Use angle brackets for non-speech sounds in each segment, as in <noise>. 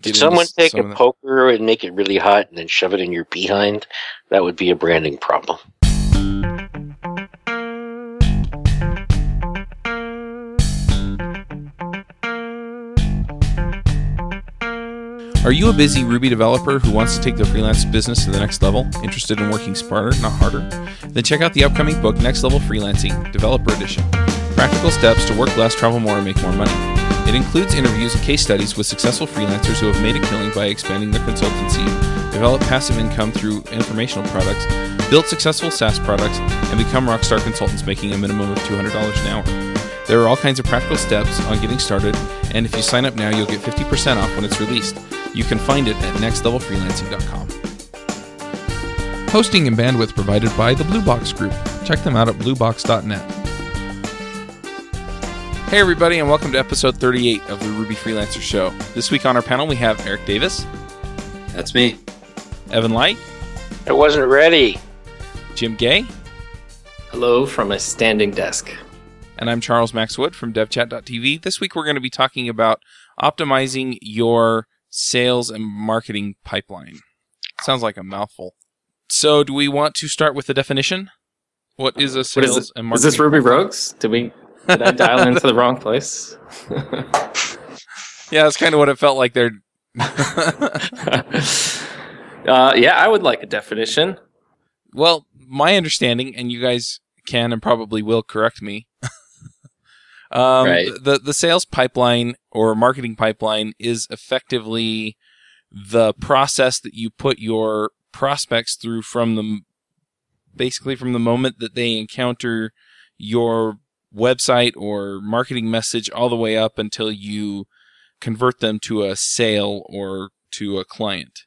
Did someone take some a poker and make it really hot and then shove it in your behind? That would be a branding problem. Are you a busy Ruby developer who wants to take their freelance business to the next level? Interested in working smarter, not harder? Then check out the upcoming book, Next Level Freelancing, Developer Edition Practical Steps to Work Less, Travel More, and Make More Money. It includes interviews and case studies with successful freelancers who have made a killing by expanding their consultancy, developed passive income through informational products, built successful SaaS products, and become rockstar consultants making a minimum of $200 an hour. There are all kinds of practical steps on getting started, and if you sign up now, you'll get 50% off when it's released. You can find it at nextlevelfreelancing.com. Hosting and bandwidth provided by the Blue Box Group. Check them out at bluebox.net. Hey, everybody, and welcome to episode 38 of the Ruby Freelancer Show. This week on our panel, we have Eric Davis, That's me. Evan Light, I wasn't ready. Jim Gay, Hello from a standing desk. and I'm Charles Max Wood from devchat.tv. This week, we're going to be talking about optimizing your sales and marketing pipeline. Sounds like a mouthful. So, do we want to start with the definition? What is a sales is, it? and marketing? is this Ruby Rogues? Did we did I dial into the wrong place? <laughs> Yeah, that's kind of what it felt like there. <laughs> uh, yeah, I would like a definition. well, my understanding, and you guys can and probably will correct me. <laughs> um, Right. The the sales pipeline or marketing pipeline is effectively the process that you put your prospects through from the basically from the moment that they encounter your website or marketing message all the way up until you convert them to a sale or to a client.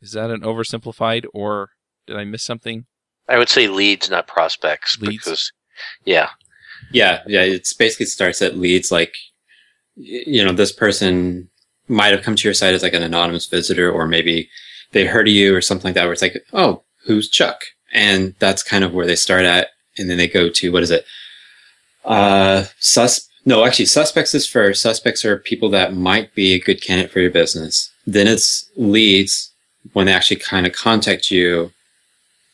Is that an oversimplified or did I miss something? I would say leads, not prospects. Leads? Because, yeah. Yeah, yeah. It's basically starts at leads. Like, you know, this person might have come to your site as like an anonymous visitor, or maybe they heard of you or something like that. Where it's like, oh, who's Chuck? And that's kind of where they start at, and then they go to what is it? Uh, sus. No, actually, suspects is first. Suspects are people that might be a good candidate for your business. Then it's leads when they actually kind of contact you.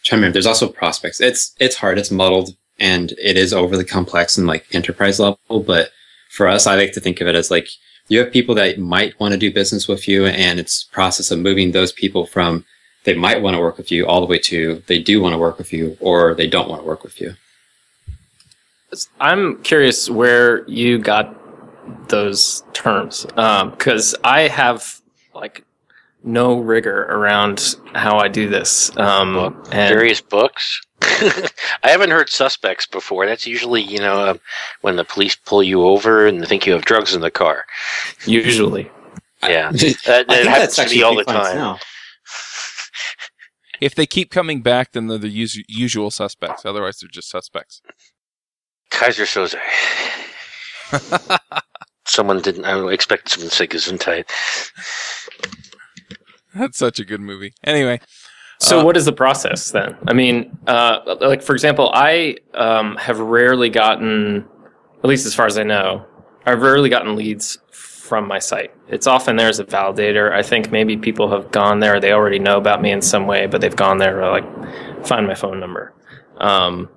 trying to remember. There's also prospects. It's it's hard. It's muddled and it is overly complex and like enterprise level. But for us, I like to think of it as like you have people that might want to do business with you, and it's process of moving those people from they might want to work with you all the way to they do want to work with you or they don't want to work with you. I'm curious where you got those terms because I have like no rigor around how I do this. Um, Book, and various books. <laughs> I haven't heard suspects before. That's usually, you know, uh, when the police pull you over and think you have drugs in the car. usually, Yeah. I That, that happens to me all the time. now. If they keep coming back, then they're the us- usual suspects. Otherwise, they're just suspects. Keyser Soze. <laughs> Someone didn't. I expected someone to say Gesundheit. That's such a good movie. Anyway, So Uh, what is the process then? I mean, uh, like for example, I um, have rarely gotten, at least as far as I know, I've rarely gotten leads from my site. It's often there as a validator. I think maybe people have gone there, they already know about me in some way, but they've gone there to like find my phone number. Um,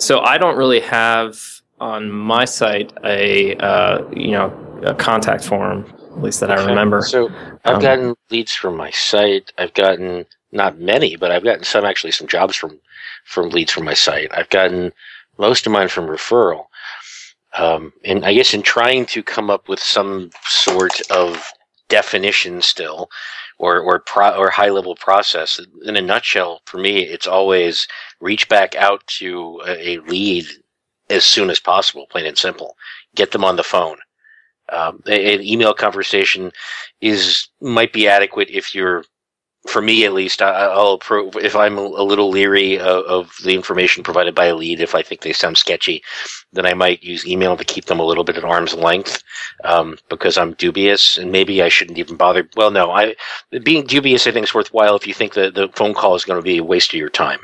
so I don't really have on my site a uh, you know a contact form, at least that I remember. So I've Um, gotten leads from my site. I've gotten not many, but I've gotten some actually some jobs from from leads from my site. I've gotten most of mine from referral. Um, and I guess in trying to come up with some sort of definition still, or or pro, or high level process. In a nutshell, for me, it's always reach back out to a, lead as soon as possible, plain and simple. Get them on the phone. Um, an email conversation is might be adequate if you're for me at least I, i'll approve if i'm a, a little leery of, of the information provided by a lead if i think they sound sketchy then i might use email to keep them a little bit at arm's length um, because i'm dubious and maybe i shouldn't even bother. Well no i being dubious i think is worthwhile if you think that the phone call is going to be a waste of your time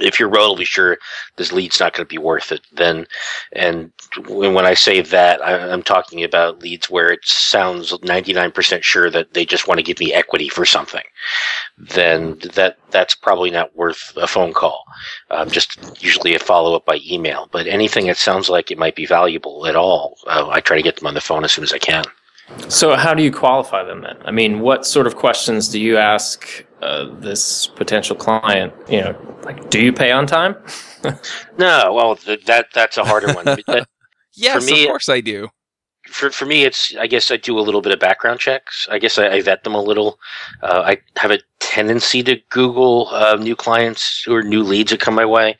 if you're relatively sure this lead's not going to be worth it, then, and when I say that, I, I'm talking about leads where it sounds 99% sure that they just want to give me equity for something, then that that's probably not worth a phone call. Um, just usually a follow up by email. But anything that sounds like it might be valuable at all, uh, I try to get them on the phone as soon as I can. So, how do you qualify them then? I mean, what sort of questions do you ask uh, this potential client? You know, like, do you pay on time? <laughs> No, well, th- that that's a harder one. <laughs> That- Yes, me- of course I do. for for me, it's I guess I do a little bit of background checks. I guess I, I vet them a little. Uh, I have a tendency to Google uh, new clients or new leads that come my way.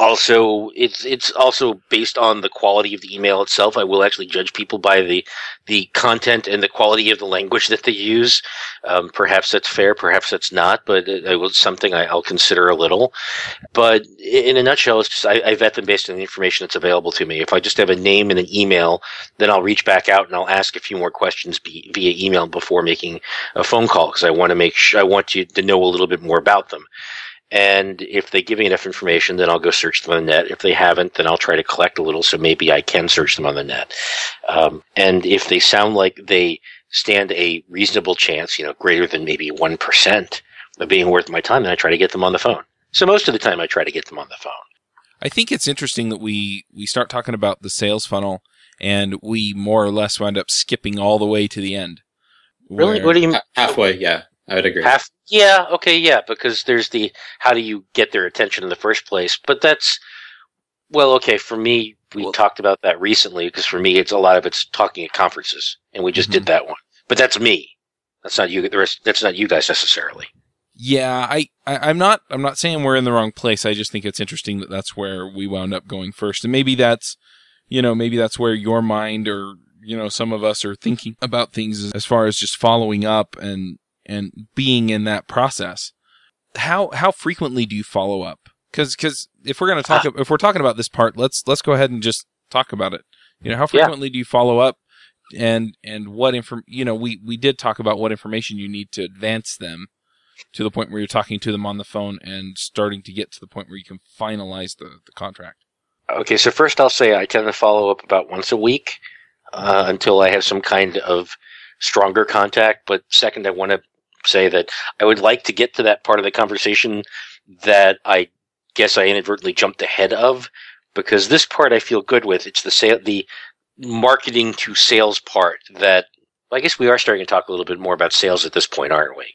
Also, it's it's also based on the quality of the email itself. I will actually judge people by the the content and the quality of the language that they use. Um, perhaps that's fair, perhaps that's not, but it, it was something I, I'll consider a little. But in a nutshell, it's just I, I vet them based on the information that's available to me. If I just have a name and an email, then I'll reach back out and I'll ask a few more questions via email before making a phone call because I want to make sure I want you to know a little bit more about them. And if they give me enough information, then I'll go search them on the net. If they haven't, then I'll try to collect a little so maybe I can search them on the net. Um, and if they sound like they stand a reasonable chance, you know, greater than maybe 1% of being worth my time, then I try to get them on the phone. So most of the time I try to get them on the phone. I think it's interesting that we we start talking about the sales funnel and we more or less wind up skipping all the way to the end. Really? What do you mean? Halfway, yeah, I would agree. Half? Yeah. Okay. Yeah. Because there's the how do you get their attention in the first place? But that's well, okay. For me, we Well- talked about that recently because for me, it's a lot of it's talking at conferences, and we just did mm-hmm. that one. But that's me. That's not you. The rest. That's not you guys necessarily. Yeah, I, I I'm not I'm not saying we're in the wrong place. I just think it's interesting that that's where we wound up going first, and maybe that's you know maybe that's where your mind or you know some of us are thinking about things as far as just following up and and being in that process. How how frequently do you follow up? Because because if we're gonna talk if we're talking about this part, let's let's go ahead and just talk about it. You know, how Yeah. frequently do you follow up? And and what inform you know we we did talk about what information you need to advance them to the point where you're talking to them on the phone and starting to get to the point where you can finalize the, the contract. Okay. So first, I'll say I tend to follow up about once a week uh, until I have some kind of stronger contact. But second, I want to say that I would like to get to that part of the conversation that I guess I inadvertently jumped ahead of because this part I feel good with. It's the sale, the marketing to sales part that I guess we are starting to talk a little bit more about sales at this point, aren't we?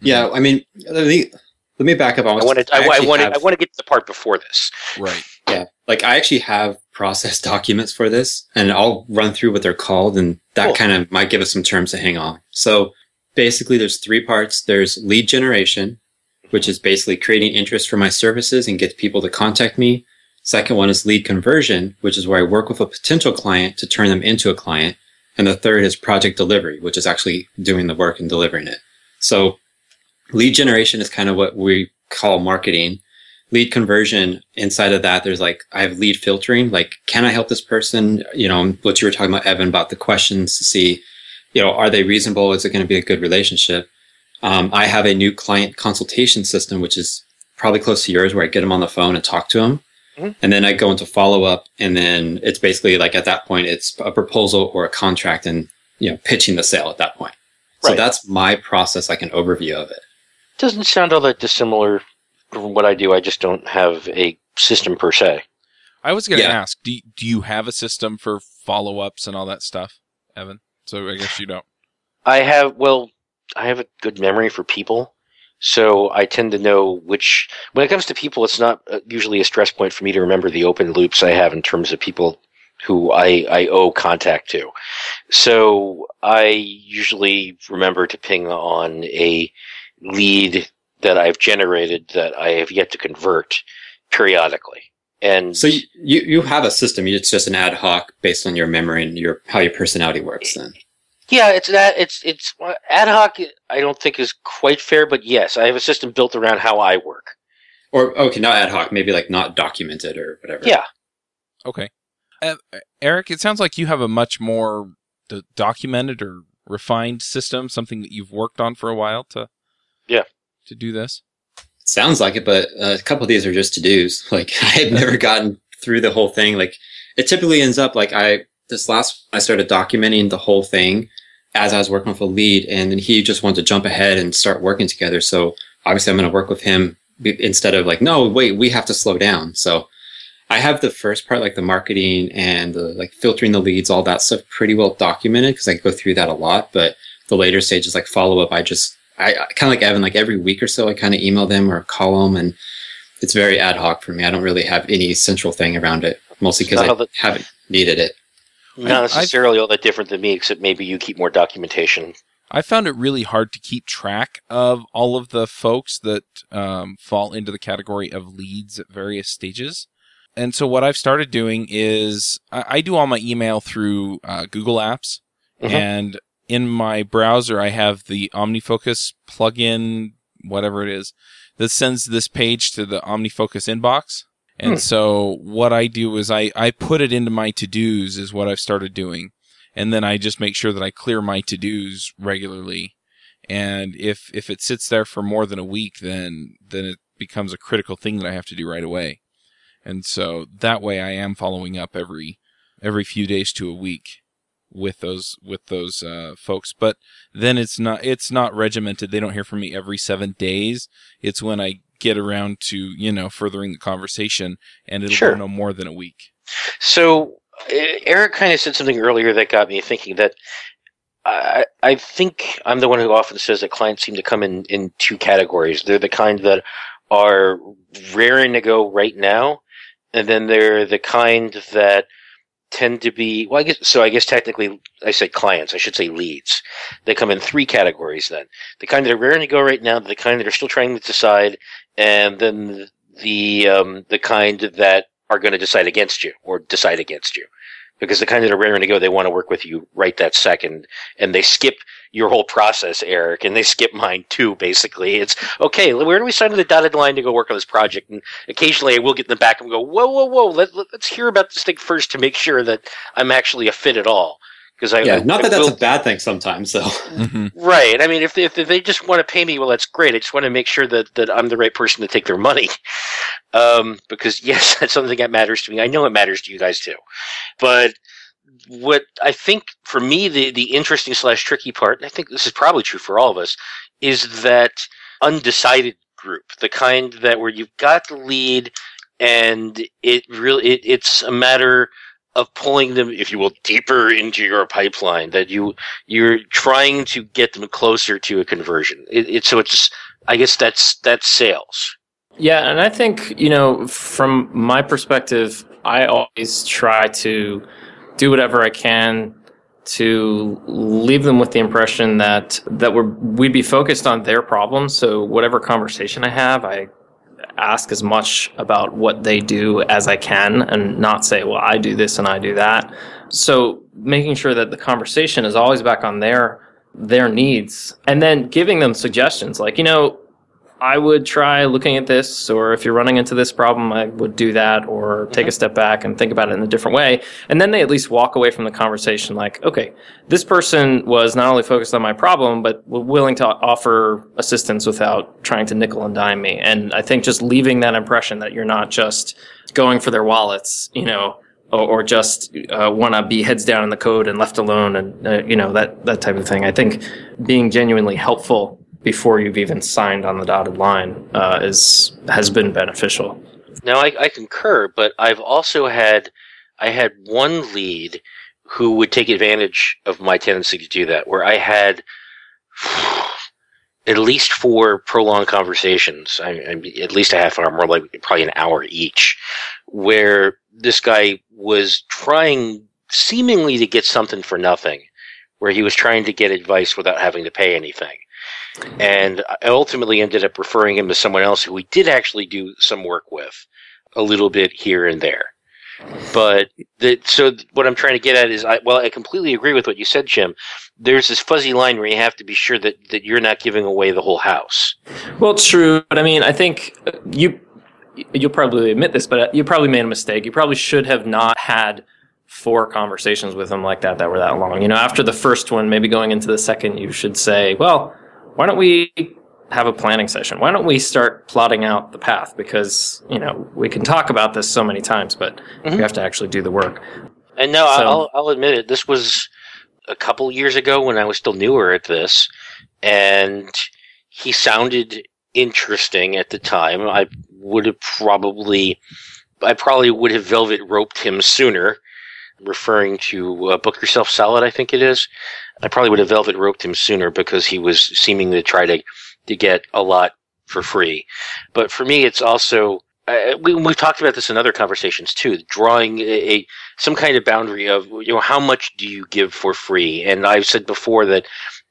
Yeah, I mean, let me let me back up. I want to. I, I actually want to. have- I want to get to the part before this. Right. Yeah, like I actually have process <laughs> documents for this, and I'll run through what they're called, and that Cool. kind of might give us some terms to hang on. So basically, there's three parts. There's lead generation, which is basically creating interest for my services and get people to contact me. Second one is lead conversion, which is where I work with a potential client to turn them into a client. And the third is project delivery, which is actually doing the work and delivering it. So lead generation is kind of what we call marketing lead conversion inside of that there's like i have lead filtering like can i help this person you know what you were talking about evan about the questions to see you know are they reasonable is it going to be a good relationship um, i have a new client consultation system which is probably close to yours where i get them on the phone and talk to them Mhm. and then i go into follow up and then it's basically like at that point it's a proposal or a contract and you know pitching the sale at that point Right. so that's my process like an overview of it Doesn't sound all that dissimilar from what I do. I just don't have a system per se. I was going to Yeah. ask, do, do you have a system for follow ups and all that stuff, Evan? So I guess you don't. I have well, I have a good memory for people, so I tend to know which. When it comes to people, it's not uh, usually a stress point for me to remember the open loops I have in terms of people who I, I owe contact to. So I usually remember to ping on a lead that I've generated that I have yet to convert periodically. And So you, you, you have a system. It's just an ad hoc based on your memory and your how your personality works. Then Yeah, it's that it's it's ad hoc. I don't think is quite fair, but yes, I have a system built around how I work. or okay, not ad hoc. Maybe like not documented or whatever. Yeah, Okay. Uh, Eric, it sounds like you have a much more d- documented or refined system, something that you've worked on for a while to Yeah. to do this. Sounds like it, but uh, a couple of these are just to dos. <laughs> Like I've never gotten through the whole thing. Like it typically ends up like I this last I started documenting the whole thing as I was working with a lead, and then he just wanted to jump ahead and start working together. So obviously, I'm going to work with him instead of like, no, wait, we have to slow down. So I have the first part, like the marketing and the like filtering the leads, all that stuff pretty well documented because I go through that a lot. But the later stages, like follow up, I just, I, I kind of like Evan, like every week or so, I kind of email them or call them and it's very ad hoc for me. I don't really have any central thing around it, mostly because I the, haven't needed it. Not necessarily I've, all that different than me, except maybe you keep more documentation. I found it really hard to keep track of all of the folks that um, fall into the category of leads at various stages. And so what I've started doing is I, I do all my email through uh, Google Apps, mm-hmm. and in my browser I have the OmniFocus plugin, whatever it is, that sends this page to the OmniFocus inbox. And hmm. so what I do is I, I put it into my to-dos is what I've started doing. And then I just make sure that I clear my to-dos regularly. And if, if it sits there for more than a week, then, then it becomes a critical thing that I have to do right away. And so that way I am following up every, every few days to a week with those, with those, uh, folks. But then it's not, it's not regimented. They don't hear from me every seven days. It's when I get around to, you know, furthering the conversation and it'll sure. go no more than a week. So Eric kind of said something earlier that got me thinking that I, I think I'm the one who often says that clients seem to come in, in two categories. They're the kind that are raring to go right now, and then they're the kind that tend to be well i guess so i guess technically i said clients i should say leads. They come in three categories then. The kind that are raring to go right now the kind that are still trying to decide and then the um, the kind that are going to decide against you or decide against you because the kind that are raring to go, they want to work with you right that second, and they skip your whole process, Eric, and they skip mine too. Basically, it's okay. Where do we sign the dotted line to go work on this project? And occasionally, I will get in the back and go, "Whoa, whoa, whoa! Let, let, us hear about this thing first to make sure that I'm actually a fit at all." Because I yeah, I, not that I that's will, a bad thing sometimes. So mm-hmm. <laughs> right. I mean, if they, if they just want to pay me, well, that's great. I just want to make sure that that I'm the right person to take their money. <laughs> Um, because <laughs> yes, that's something that matters to me. I know it matters to you guys too, but what I think for me the the interesting slash tricky part, and I think this is probably true for all of us, is that undecided group, the kind that where you've got the lead and it really it, it's a matter of pulling them, if you will, deeper into your pipeline. That you you're trying to get them closer to a conversion. It, it, so it's I guess that's that's sales. Yeah, and I think you know from my perspective, I always try to do whatever I can to leave them with the impression that that we're we'd be focused on their problems. So whatever conversation I have, I ask as much about what they do as I can and not say, well, I do this and I do that. So making sure that the conversation is always back on their their needs and then giving them suggestions like, you know, I would try looking at this, or if you're running into this problem, I would do that, or take mm-hmm. a step back and think about it in a different way. And then they at least walk away from the conversation like, okay, this person was not only focused on my problem, but willing to offer assistance without trying to nickel and dime me. And I think just leaving that impression that you're not just going for their wallets, you know, or, or just uh, want to be heads down in the code and left alone, and uh, you know that that type of thing. I think being genuinely helpful before you've even signed on the dotted line uh, is has been beneficial. Now I, I concur, but I've also had I had one lead who would take advantage of my tendency to do that, where I had <sighs> at least four prolonged conversations, I, I, at least a half hour, more like probably an hour each, where this guy was trying seemingly to get something for nothing, where he was trying to get advice without having to pay anything. And I ultimately ended up referring him to someone else who we did actually do some work with a little bit here and there. But the, so what I'm trying to get at is, I, well, I completely agree with what you said, Jim. There's this fuzzy line where you have to be sure that, that you're not giving away the whole house. Well, it's true, but I mean, I think uh, you you'll probably admit this, but uh, you probably made a mistake. You probably should have not had four conversations with him like that that were that long. You know, after the first one, maybe going into the second, you should say, well, why don't we have a planning session? Why don't we start plotting out the path? Because, you know, we can talk about this so many times, but Mhm. we have to actually do the work. And no, So- I'll, I'll admit it. This was a couple years ago when I was still newer at this, and he sounded interesting at the time. I would have probably, I probably would have velvet roped him sooner. Referring to uh, Book Yourself Solid, I think it is. I probably would have velvet roped him sooner because he was seeming to try to to get a lot for free. But for me, it's also uh, we we've talked about this in other conversations too. Drawing a, a some kind of boundary of you know how much do you give for free and i've said before that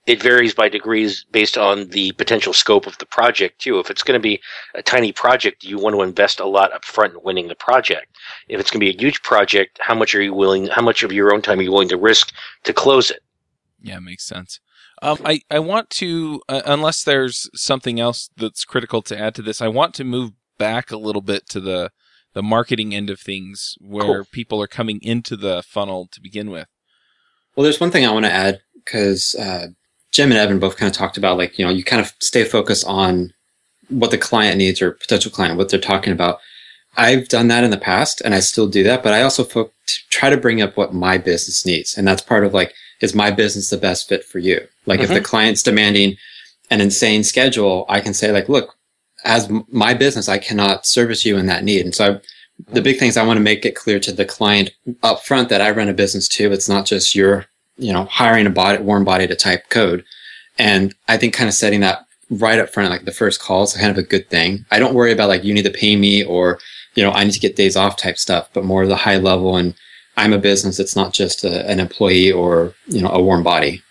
it varies by degrees based on the potential scope of the project too if it's going to be a tiny project you want to invest a lot up front in winning the project if it's going to be a huge project how much are you willing how much of your own time are you willing to risk to close it Yeah, makes sense. Um, I, I want to, uh, unless there's something else that's critical to add to this, I want to move back a little bit to the, the marketing end of things where Cool. people are coming into the funnel to begin with. Well, there's one thing I want to add because uh, Jim and Evan both kind of talked about like, you know, you kind of stay focused on what the client needs or potential client, what they're talking about. I've done that in the past and I still do that, but I also fo- try to bring up what my business needs. And that's part of like, is my business the best fit for you? Like if the mm-hmm. client's demanding an insane schedule, I can say like, look, as my business, I cannot service you in that need. And so I, the big things I want to make it clear to the client up front that I run a business too. It's not just you're, you know, hiring a body, warm body to type code. And I think kind of setting that right up front, like the first call is kind of a good thing. I don't worry about like, you need to pay me or, you know, I need to get days off type stuff, but more of the high level. And I'm a business. It's not just a, an employee or, you know, a warm body.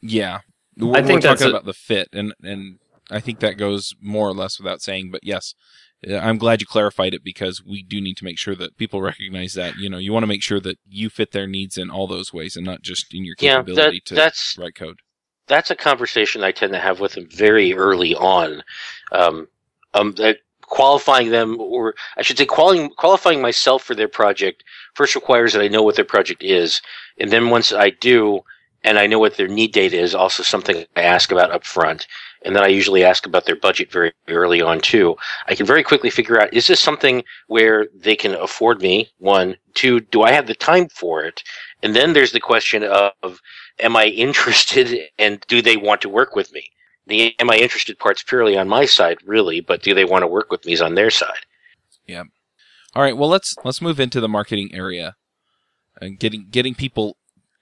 Yeah. We're, I think we're that's talking a- about the fit and, and I think that goes more or less without saying, but yes, uh, I'm glad you clarified it because we do need to make sure that people recognize that, you know, you want to make sure that you fit their needs in all those ways and not just in your yeah that, capability to that's write code. that's a conversation I tend to have with them very early on. Um, um, that qualifying them, or I should say, qualifying qualifying myself for their project first requires that I know what their project is, and then once I do, and I know what their need date is, also something I ask about up front. And then I usually ask about their budget very early on too. I can very quickly figure out is this something where they can afford me? One, two, do I have the time for it? And then there's the question of am I interested <laughs> and do they want to work with me? The am I interested part's purely on my side, really, but do they want to work with me is on their side. All right, well let's let's move into the marketing area and getting getting people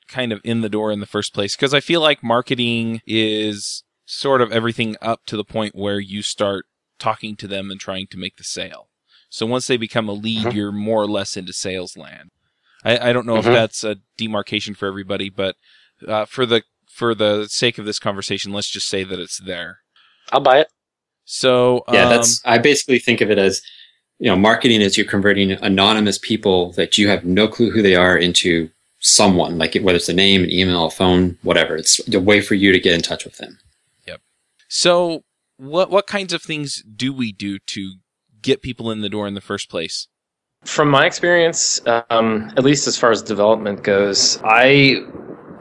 kind of in the door in the first place because I feel like marketing is sort of everything up to the point where you start talking to them and trying to make the sale. So once they become a lead, Mhm. you're more or less into sales land. I, I don't know if Mhm. that's a demarcation for everybody, but uh, for the for the sake of this conversation, let's just say that it's there. I'll buy it. So Yeah, um, that's, I basically think of it as, you know, marketing is you're converting anonymous people that you have no clue who they are into someone, like whether it's a name, an email, a phone, whatever. It's a way for you to get in touch with them. Yep. So, what what kinds of things do we do to get people in the door in the first place? From my experience, um, at least as far as development goes, I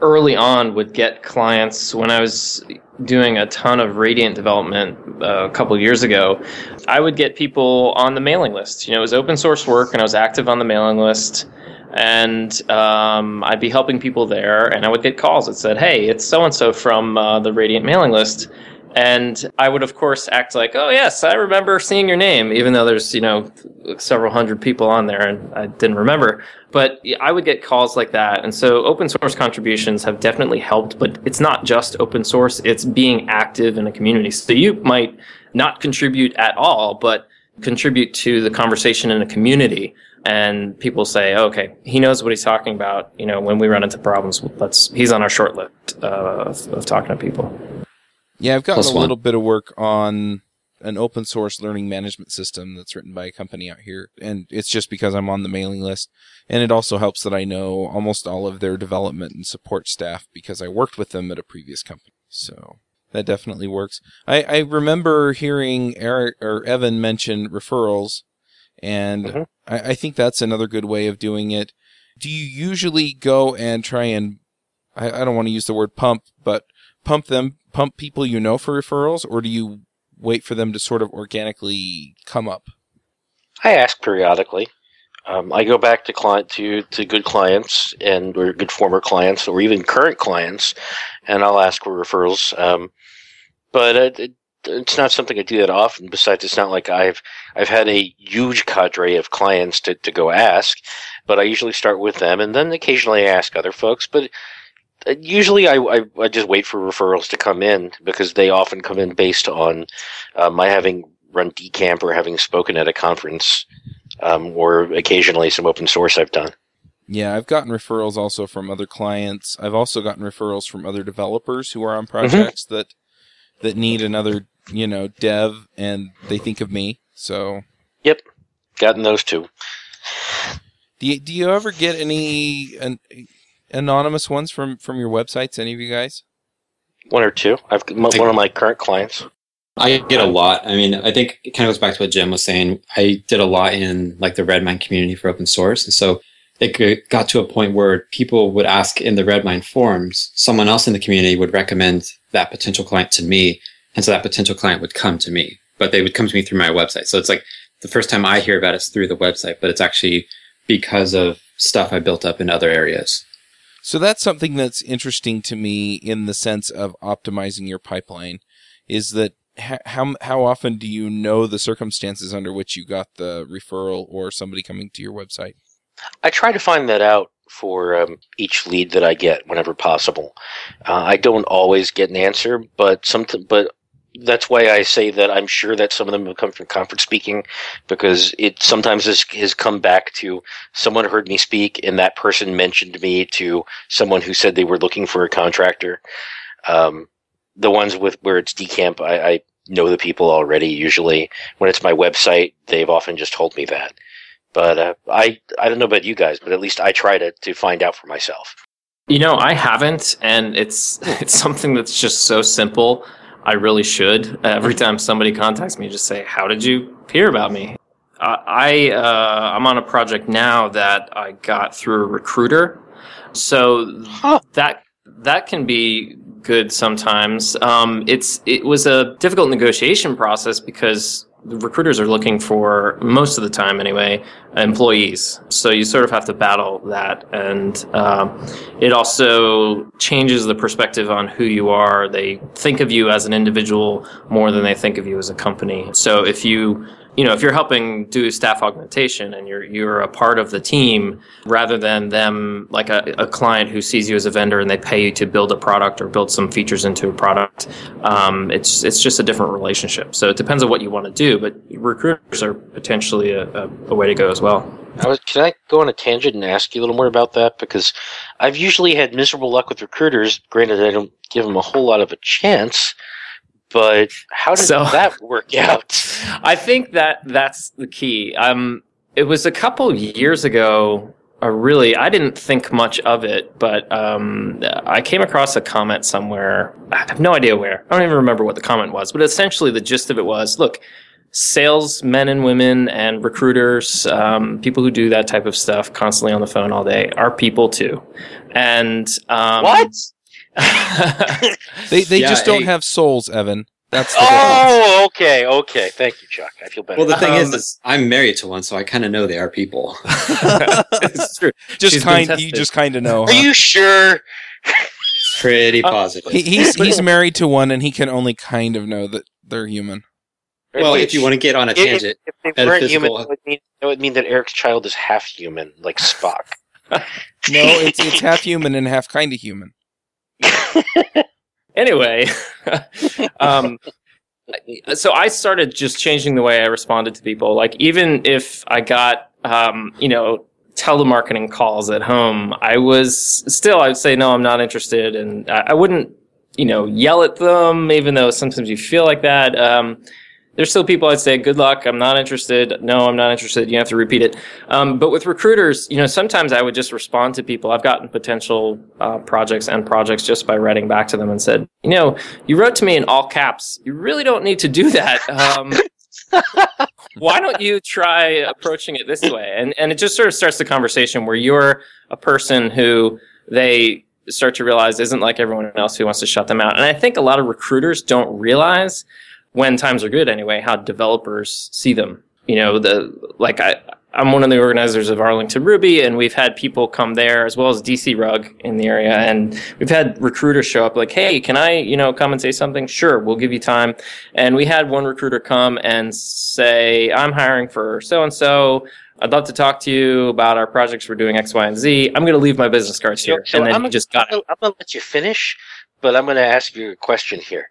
early on would get clients when I was doing a ton of Radiant development uh, a couple years ago. I would get people on the mailing list. You know, it was open source work, and I was active on the mailing list. And um, I'd be helping people there, and I would get calls that said, "Hey, it's so and so from uh, the Radiant mailing list." And I would, of course, act like, "Oh yes, I remember seeing your name," even though there's you know several hundred people on there, and I didn't remember. But I would get calls like that, and so open source contributions have definitely helped. But it's not just open source; it's being active in a community. So you might not contribute at all, but contribute to the conversation in a community. And people say, "Okay, he knows what he's talking about." You know, when we run into problems, let's he's on our short list uh, of, of talking to people. Yeah, I've gotten Plus a one. little bit of work on an open source learning management system that's written by a company out here, and it's just because I'm on the mailing list, and it also helps that I know almost all of their development and support staff because I worked with them at a previous company. So that definitely works. I, I remember hearing Eric or Evan mention referrals, and Mhm. I, I think that's another good way of doing it. Do you usually go and try and I, I don't want to use the word pump, but pump them, pump people you know for referrals, or do you wait for them to sort of organically come up? I ask periodically. Um, I go back to client to, to good clients and or good former clients or even current clients, and I'll ask for referrals. Um, but it, it, it's not something I do that often. Besides, it's not like I've I've had a huge cadre of clients to, to go ask, but I usually start with them, and then occasionally I ask other folks. But usually I, I, I just wait for referrals to come in because they often come in based on uh, my having run DCamp or having spoken at a conference um, or occasionally some open source I've done. Yeah, I've gotten referrals also from other clients. I've also gotten referrals from other developers who are on projects mm-hmm. that that need another, you know, dev, and they think of me. So. Yep, gotten those too. Do you, do you ever get any an, anonymous ones from from your websites? Any of you guys? One or two. I've one of my current clients. I get a lot. I mean, I think it kind of goes back to what Jim was saying. I did a lot in like the Redmine community for open source. And so it got to a point where people would ask in the Redmine forums, someone else in the community would recommend that potential client to me. And so that potential client would come to me, but they would come to me through my website. So it's like the first time I hear about it is through the website, but it's actually because of stuff I built up in other areas. So that's something that's interesting to me in the sense of optimizing your pipeline is that how how often do you know the circumstances under which you got the referral or somebody coming to your website? I try to find that out for um, each lead that I get whenever possible. Uh, I don't always get an answer, but something but that's why I say that I'm sure that some of them have come from conference speaking because it sometimes has, has come back to someone heard me speak and that person mentioned me to someone who said they were looking for a contractor. Um, the ones with where it's DCamp, I, I know the people already. Usually, when it's my website, they've often just told me that. But uh, I I don't know about you guys, but at least I try to to find out for myself. You know, I haven't, and it's <laughs> it's something that's just so simple. I really should. Every time somebody contacts me, just say, "How did you hear about me?" I uh, I'm on a project now that I got through a recruiter, so huh. that that can be good sometimes. Um, it's it was a difficult negotiation process because recruiters are looking for most of the time anyway employees. So you sort of have to battle that. And uh, it also changes the perspective on who you are. They think of you as an individual more than they think of you as a company. So if you you know, if you're helping do staff augmentation and you're you're a part of the team rather than them like a, a client who sees you as a vendor and they pay you to build a product or build some features into a product, um, it's it's just a different relationship. So it depends on what you want to do, but recruiters are potentially a, a, a way to go as well. I was, can I go on a tangent and ask you a little more about that? Because I've usually had miserable luck with recruiters. Granted, I don't give them a whole lot of a chance but how did so, <laughs> that work out? I think that that's the key. Um, it was a couple years ago. Uh, really, I didn't think much of it, but um, I came across a comment somewhere. I have no idea where. I don't even remember what the comment was, but essentially the gist of it was: look, salesmen and women and recruiters, um, people who do that type of stuff constantly on the phone all day, are people too. And um, what? <laughs> they they yeah, just don't have souls, Evan. That's oh, okay, okay. Thank you, Chuck. I feel better. Well, the thing um, is, is, I'm married to one, so I kind of know they are people. <laughs> it's true. Just She's kind, you just kind of know. Are you sure? Pretty uh, positive. Uh, he, he's <laughs> he's married to one, and he can only kind of know that they're human. Well, if you want to get on a tangent, if, if they weren't human, it would, mean, it would mean that Eric's child is half human, like Spock. no, it's it's half human and half kind of human. <laughs> Anyway, <laughs> um, so I started just changing the way I responded to people. Like even if I got, um, you know, telemarketing calls at home, I was still I would say no, I'm not interested, and I, I wouldn't, you know, yell at them, even though sometimes you feel like that. Um, there's still people I'd say, good luck. I'm not interested. No, I'm not interested. You have to repeat it. Um, but with recruiters, you know, sometimes I would just respond to people. I've gotten potential uh, projects and projects just by writing back to them and said, you know, you wrote to me in all caps. You really don't need to do that. Um, <laughs> why don't you try approaching it this way? And and it just sort of starts the conversation where you're a person who they start to realize isn't like everyone else who wants to shut them out. And I think a lot of recruiters don't realize when times are good anyway, how developers see them. You know, the like I I'm one of the organizers of Arlington Ruby, and we've had people come there as well as DC Rug in the area, and we've had recruiters show up like, "Hey, can I, you know, come and say something?" Sure, we'll give you time. And we had one recruiter come and say, "I'm hiring for so and so. I'd love to talk to you about our projects. We're doing X, Y, and Z. I'm going to leave my business cards here." So and then I'm just got it. I'm going to let you finish, but I'm going to ask you a question here.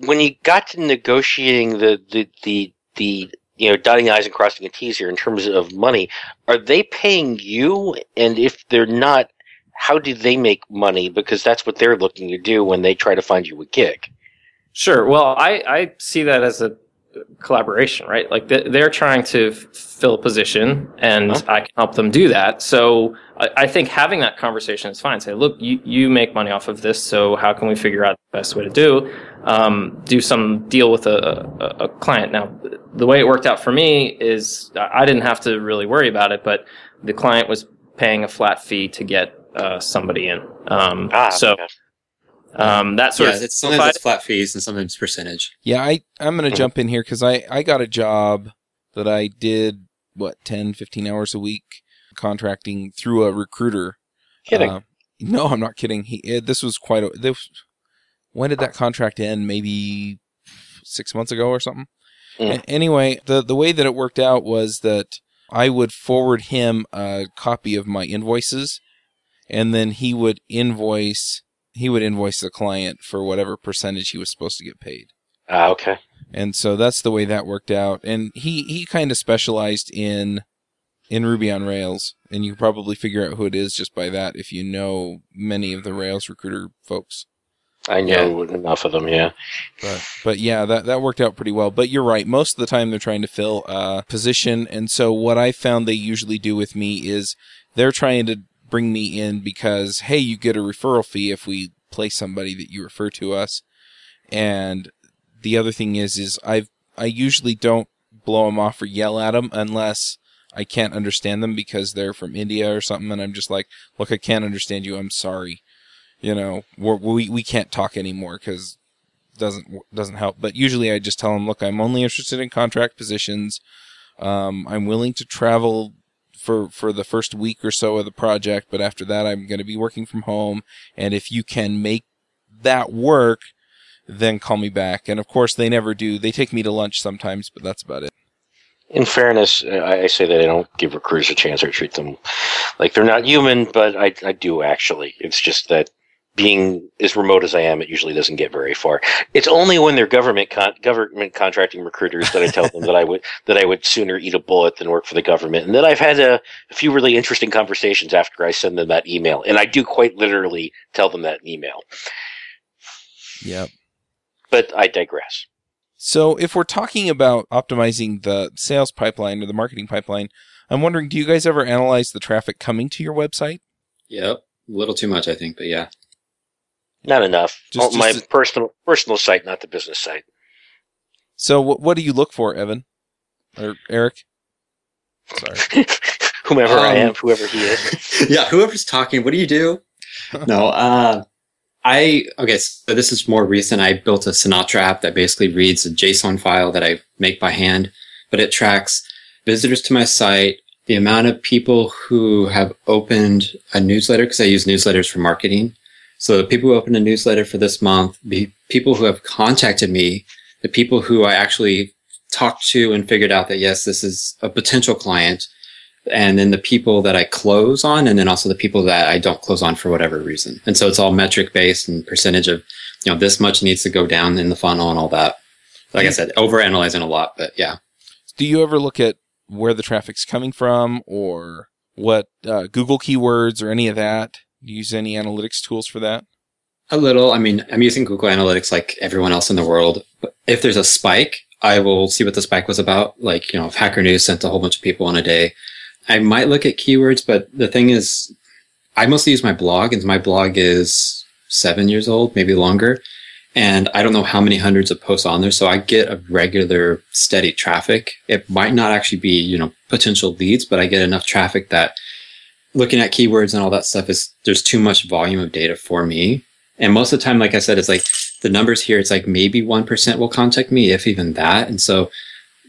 When you got to negotiating the the the, the you know dotting the i's and crossing the t's here in terms of money, are they paying you? And if they're not, how do they make money? Because that's what they're looking to do when they try to find you a gig. Sure. Well, I, I see that as a collaboration, right? Like th- they're trying to fill a position and Huh? I can help them do that. So I, think having that conversation is fine. Say, look, you, you make money off of this. So how can we figure out the best way to do, um, do some deal with a, a, a client? Now, the way it worked out for me is I I didn't have to really worry about it, but the client was paying a flat fee to get uh, somebody in. Um, Ah, so okay. Um, that sort yeah, of it's sometimes it's flat fees and sometimes percentage. Yeah, I I'm going to Mhm. jump in here cuz I I got a job that I did what 10 15 hours a week contracting through a recruiter. kidding. Uh, no, I'm not kidding. He it, this was quite a this when did that contract end? Maybe 6 months ago or something. Mm. Anyway, the the way that it worked out was that I would forward him a copy of my invoices and then he would invoice he would invoice the client for whatever percentage he was supposed to get paid. Ah, okay. And so that's the way that worked out. And he, he kind of specialized in in Ruby on Rails, and you probably figure out who it is just by that if you know many of the Rails recruiter folks. I know enough of them. Yeah. But but yeah, that that worked out pretty well. But you're right. Most of the time they're trying to fill a position, and so what I found they usually do with me is they're trying to bring me in because hey, you get a referral fee if we place somebody that you refer to us. And the other thing is is I've I usually don't blow them off or yell at them unless I can't understand them because they're from India or something, and I'm just like, look, I can't understand you. I'm sorry. You know, we we can't talk anymore because doesn't doesn't help. But usually I just tell them, look, I'm only interested in contract positions. Um, I'm willing to travel for for the first week or so of the project, but after that, I'm going to be working from home. And if you can make that work, then call me back. And of course, they never do. They take me to lunch sometimes, but that's about it. In fairness, uh, I, say that I don't give recruiters a chance. I treat them like they're not human, but I, I do actually. It's just that being as remote as I am, it usually doesn't get very far. It's only when they're government con- government contracting recruiters that I tell them that I would <laughs> that I would sooner eat a bullet than work for the government. And then I've had a, a few really interesting conversations after I send them that email, and I do quite literally tell them that email. Yep. But I digress. So if we're talking about optimizing the sales pipeline or the marketing pipeline, I'm wondering, do you guys ever analyze the traffic coming to your website? Yep, a little too much, I think, but yeah. Not enough. Just- Oh, my just- personal personal site, not the business site. So what what do you look for, Evan or Eric? Sorry. <laughs> whomever I Um, am, whoever he is. <laughs> yeah, whoever's talking, what do you do? <laughs> no, uh, I okay. So this is more recent. I built a Sinatra app that basically reads a JSON file that I make by hand, but it tracks visitors to my site, the amount of people who have opened a newsletter because I use newsletters for marketing. So the people who opened a newsletter for this month, the people who have contacted me, the people who I actually talked to and figured out that yes, this is a potential client and then the people that I close on, and then also the people that I don't close on for whatever reason. And so it's all metric based and percentage of, you know, this much needs to go down in the funnel and all that. Like I said, over analyzing a lot, but yeah. Do you ever look at where the traffic's coming from or what uh, Google keywords or any of that? You use any analytics tools for that? A little. I mean, I'm using Google Analytics like everyone else in the world. But if there's a spike, I will see what the spike was about. Like, you know, if Hacker News sent a whole bunch of people in a day, I might look at keywords, but the thing is, I mostly use my blog, and my blog is seven years old, maybe longer. And I don't know how many hundreds of posts on there. So I get a regular steady traffic. It might not actually be, you know, potential leads, but I get enough traffic that looking at keywords and all that stuff is, there's too much volume of data for me. And most of the time, like I said, it's like the numbers here, it's like maybe 1% will contact me, if even that. And so,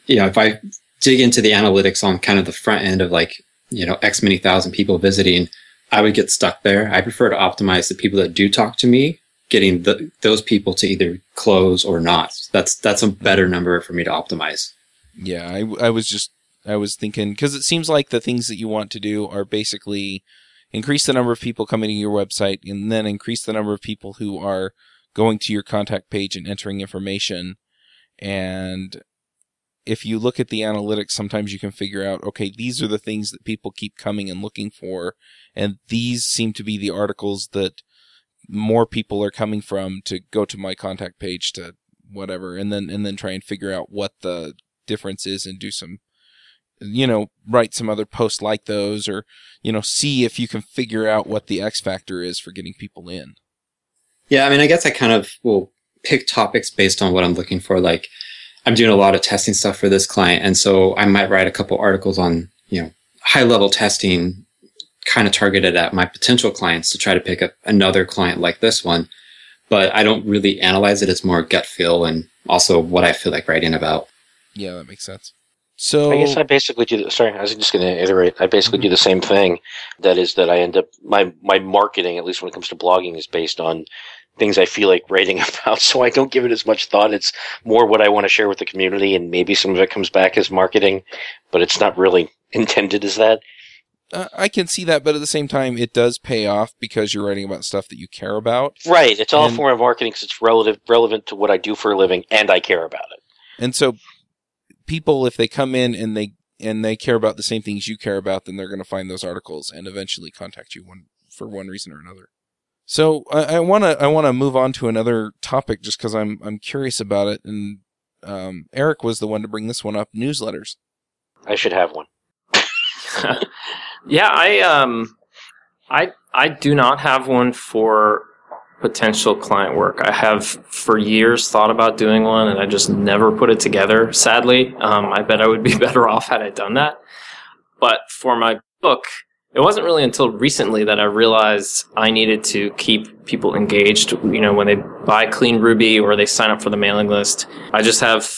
you know, if I dig into the analytics on kind of the front end of like, you know, X many thousand people visiting, I would get stuck there. I prefer to optimize the people that do talk to me, getting the, those people to either close or not. That's, that's a better number for me to optimize. Yeah, I, I was just I was thinking because it seems like the things that you want to do are basically increase the number of people coming to your website and then increase the number of people who are going to your contact page and entering information. And if you look at the analytics, sometimes you can figure out, okay, these are the things that people keep coming and looking for. And these seem to be the articles that more people are coming from to go to my contact page to whatever. And then, and then try and figure out what the difference is and do some you know, write some other posts like those or, you know, see if you can figure out what the X factor is for getting people in. Yeah, I mean, I guess I kind of will pick topics based on what I'm looking for. Like, I'm doing a lot of testing stuff for this client. And so I might write a couple articles on, you know, high level testing kind of targeted at my potential clients to try to pick up another client like this one. But I don't really analyze it. It's more gut feel and also what I feel like writing about. Yeah, that makes sense. So I guess I basically do. Sorry, I was just going to iterate. I basically do the same thing. That is that I end up my my marketing, at least when it comes to blogging, is based on things I feel like writing <laughs> about. So I don't give it as much thought. It's more what I want to share with the community, and maybe some of it comes back as marketing, but it's not really <laughs> intended as that. Uh, I can see that, but at the same time, it does pay off because you're writing about stuff that you care about. Right. It's all and, a form of marketing because it's relative relevant to what I do for a living, and I care about it. And so people, if they come in and they and they care about the same things you care about, then they're going to find those articles and eventually contact you one for one reason or another. So I want to I want to move on to another topic just because I'm I'm curious about it. And um, Eric was the one to bring this one up: newsletters. I should have one. <laughs> yeah, I um, I I do not have one for potential client work. I have for years thought about doing one and I just never put it together. Sadly, um, I bet I would be <laughs> better off had I done that. But for my book, it wasn't really until recently that I realized I needed to keep people engaged. You know, when they buy Clean Ruby or they sign up for the mailing list, I just have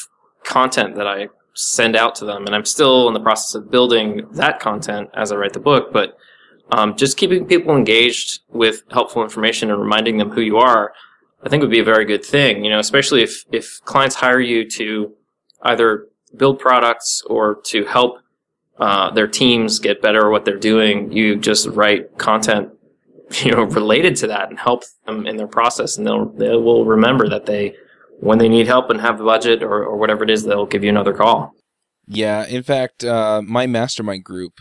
content that I send out to them. And I'm still in the process of building that content as I write the book. But um, just keeping people engaged with helpful information and reminding them who you are, I think would be a very good thing. You know, especially if if clients hire you to either build products or to help uh, their teams get better at what they're doing, you just write content, you know, related to that and help them in their process, and they'll they will remember that they when they need help and have the budget or, or whatever it is, they'll give you another call. Yeah, in fact, uh, my mastermind group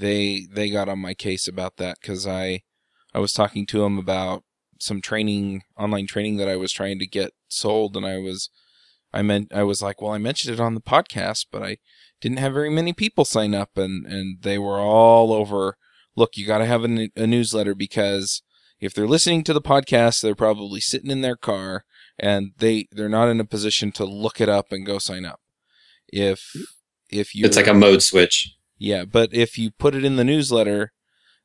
they they got on my case about that because I I was talking to them about some training online training that I was trying to get sold and I was I meant I was like well I mentioned it on the podcast but I didn't have very many people sign up and and they were all over look you got to have a, a newsletter because if they're listening to the podcast they're probably sitting in their car and they they're not in a position to look it up and go sign up. If if you it's like a mode switch yeah, but if you put it in the newsletter,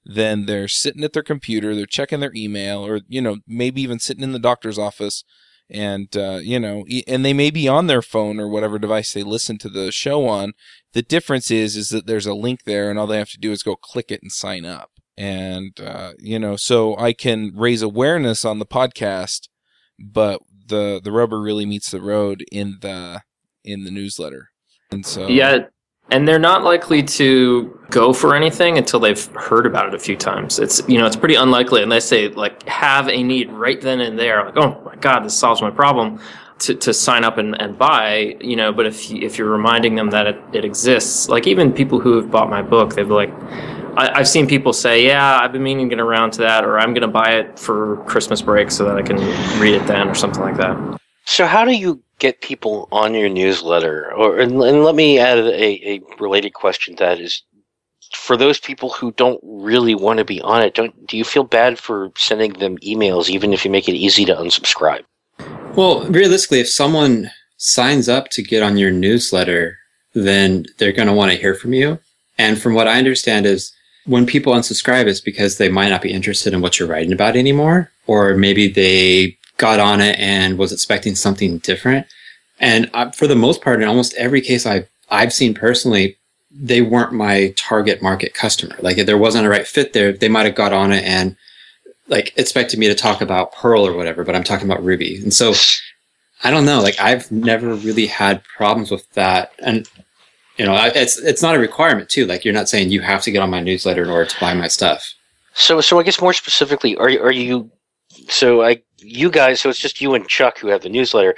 then they're sitting at their computer, they're checking their email, or you know maybe even sitting in the doctor's office, and uh, you know, and they may be on their phone or whatever device they listen to the show on. The difference is is that there's a link there, and all they have to do is go click it and sign up. And uh, you know, so I can raise awareness on the podcast, but the the rubber really meets the road in the in the newsletter. And so yeah, and they're not likely to go for anything until they've heard about it a few times. It's you know it's pretty unlikely unless they like have a need right then and there, like oh my god, this solves my problem, to, to sign up and, and buy. You know, but if if you're reminding them that it, it exists, like even people who have bought my book, they've like. I, have seen people say, "Yeah, I've been meaning to get around to that," or "I'm going to buy it for Christmas break so that I can read it then," or something like that. So, how do you get people on your newsletter? Or and, and let me add a, a related question that is for those people who don't really want to be on it, don't do you feel bad for sending them emails even if you make it easy to unsubscribe? Well, realistically, if someone signs up to get on your newsletter, then they're going to want to hear from you. And from what I understand is when people unsubscribe, it's because they might not be interested in what you're writing about anymore, or maybe they got on it and was expecting something different. And I, for the most part, in almost every case I've I've seen personally, they weren't my target market customer. Like if there wasn't a right fit there, they might have got on it and like expected me to talk about Perl or whatever, but I'm talking about Ruby. And so I don't know, like I've never really had problems with that. And you know, it's it's not a requirement too. Like you're not saying you have to get on my newsletter in order to buy my stuff. So, so I guess more specifically, are are you? So, I you guys. So it's just you and Chuck who have the newsletter.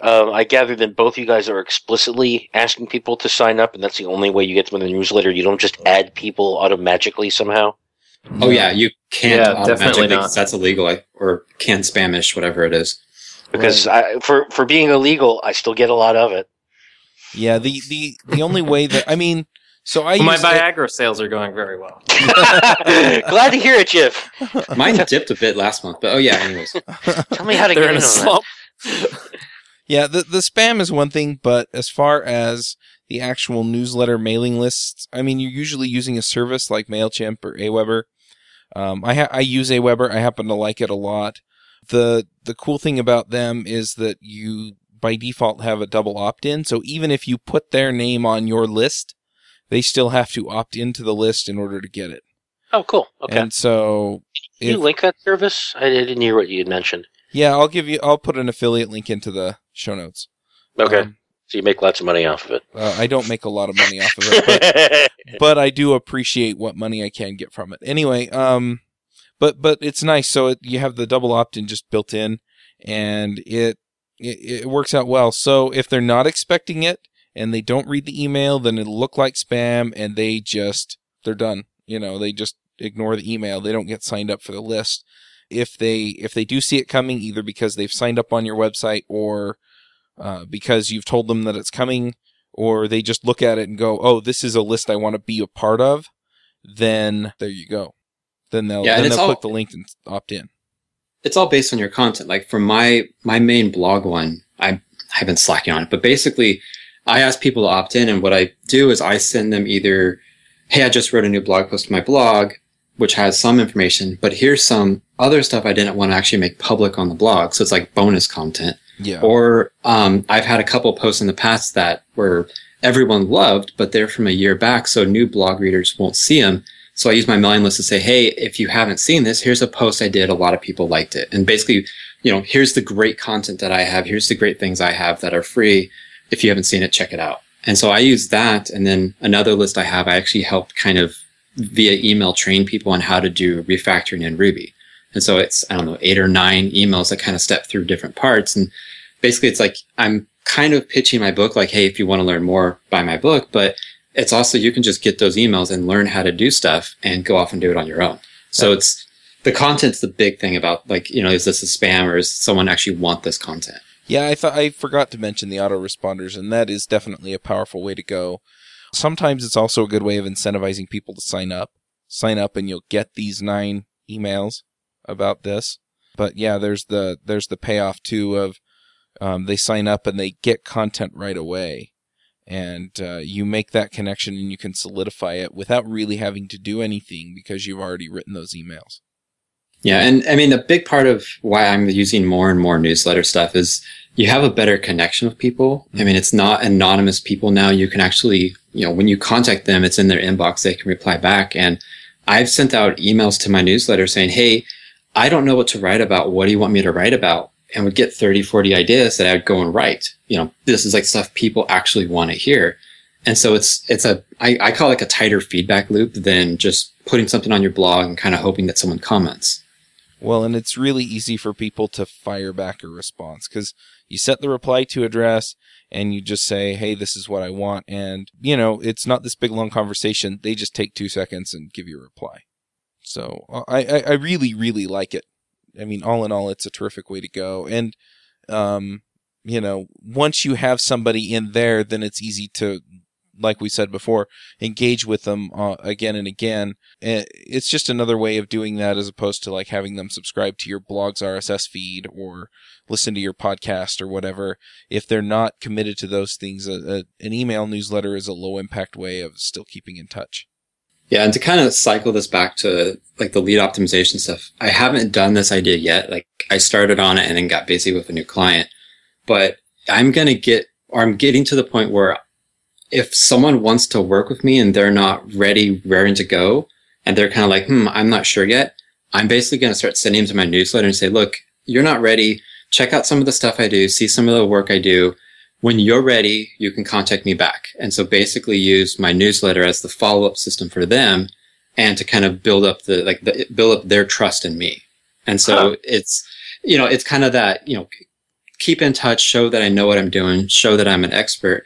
Um, I gather that both you guys are explicitly asking people to sign up, and that's the only way you get them in the newsletter. You don't just add people automatically somehow. Oh yeah, you can't Yeah, definitely not. That's illegal, like, or CAN-SPAM-ish, whatever it is. Because I, for for being illegal, I still get a lot of it. Yeah, the the the only way that I mean, so I Well, my use Viagra sales are going very well. <laughs> <laughs> Glad to hear it, Jeff. Mine dipped a bit last month, but oh yeah. Anyways, <laughs> Tell me how to They're get in in a that. slump. Yeah, the the spam is one thing, but as far as the actual newsletter mailing lists, I mean, you're usually using a service like Mailchimp or Aweber. Um, I ha- I use Aweber. I happen to like it a lot. the The cool thing about them is that you by default have a double opt in. So even if you put their name on your list, they still have to opt into the list in order to get it. Oh, cool. Okay. And so, Can you link that service? I didn't hear what you had mentioned. yeah, I'll give you. I'll put an affiliate link into the show notes. Okay. Um, so you make lots of money off of it. uh, I don't make a lot of money off of it, but <laughs> but I do appreciate what money I can get from it. Anyway, um, but but it's nice. So it, you have the double opt-in just built in, and it, it it works out well. So if they're not expecting it and they don't read the email, then it'll look like spam, and they just they're done. You know, they just ignore the email. They don't get signed up for the list. If they if they do see it coming, either because they've signed up on your website or uh, because you've told them that it's coming, or they just look at it and go, "Oh, this is a list I want to be a part of," then there you go. Then they'll Yeah, and then they'll all- click the link and opt in. it's all based on your content. Like for my my main blog one, I I've been slacking on it, but basically, I ask people to opt in, and what I do is I send them either, "Hey, I just wrote a new blog post to my blog." Which has some information, but here's some other stuff I didn't want to actually make public on the blog. So it's like bonus content. Yeah. Or um, I've had a couple posts in the past that were everyone loved, but they're from a year back, so new blog readers won't see them. So I use my mailing list to say, hey, if you haven't seen this, here's a post I did. A lot of people liked it. And basically, you know, here's the great content that I have. Here's the great things I have that are free. If you haven't seen it, check it out. And so I use that. And then another list I have, I actually helped kind of via email train people on how to do refactoring in Ruby. And so it's, I don't know, eight or nine emails that kind of step through different parts. And basically it's like, I'm kind of pitching my book like, Hey, if you want to learn more, buy my book. But it's also, you can just get those emails and learn how to do stuff and go off and do it on your own. So it's, the content's the big thing about like, you know, is this a spam or does someone actually want this content? Yeah, I thought I forgot to mention the autoresponders, and that is definitely a powerful way to go. Sometimes it's also a good way of incentivizing people to sign up. Sign up, and you'll get these nine emails about this. But yeah, there's the there's the payoff too of um, they sign up and they get content right away, and uh, you make that connection and you can solidify it without really having to do anything because you've already written those emails. Yeah, and I mean, a big part of why I'm using more and more newsletter stuff is you have a better connection with people. I mm-hmm. mean, it's not anonymous people now. You can actually, you know, when you contact them, it's in their inbox. They can reply back. And I've sent out emails to my newsletter saying, Hey, I don't know what to write about. What do you want me to write about? And would get 30, 40 ideas that I would go and write. You know, this is like stuff people actually want to hear. And so it's, it's a, I, I call it like a tighter feedback loop than just putting something on your blog and kind of hoping that someone comments. Well, and it's really easy for people to fire back a response because you set the reply to address and you just say, hey, this is what I want. And, you know, it's not this big long conversation. They just take two seconds and give you a reply. So I, I, I really, really like it. I mean, all in all, it's a terrific way to go. And, um, you know, once you have somebody in there, then it's easy to, like we said before, engage with them uh, again and again. Eh, It's just another way of doing that as opposed to like having them subscribe to your blog's RSS feed or listen to your podcast or whatever. If they're not committed to those things, a, a, an email newsletter is a low impact way of still keeping in touch. Yeah, and to kind of cycle this back to like the lead optimization stuff, I haven't done this idea yet. Like I started on it and then got busy with a new client, but I'm going to get, or I'm getting to the point where if someone wants to work with me and they're not ready, raring to go, and they're kind of like, hmm, I'm not sure yet, I'm basically going to start sending them to my newsletter and say, look, you're not ready. Check out some of the stuff I do, see some of the work I do. When you're ready, you can contact me back. And so basically use my newsletter as the follow up system for them and to kind of build up the, like, the, build up their trust in me. And so huh. it's, you know, it's kind of that, you know, keep in touch, show that I know what I'm doing, show that I'm an expert,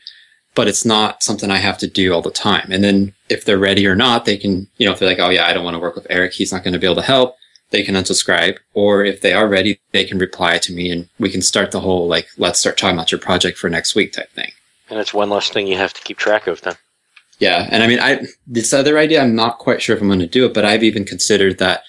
but it's not something I have to do all the time. And then if they're ready or not, they can, you know, if they're like, oh yeah, I don't want to work with Eric, he's not going to be able to help, they can unsubscribe. Or if they are ready, they can reply to me and we can start the whole, like, let's start talking about your project for next week type thing. And it's one less thing you have to keep track of then. Yeah. And I mean, I, this other idea, I'm not quite sure if I'm going to do it, but I've even considered that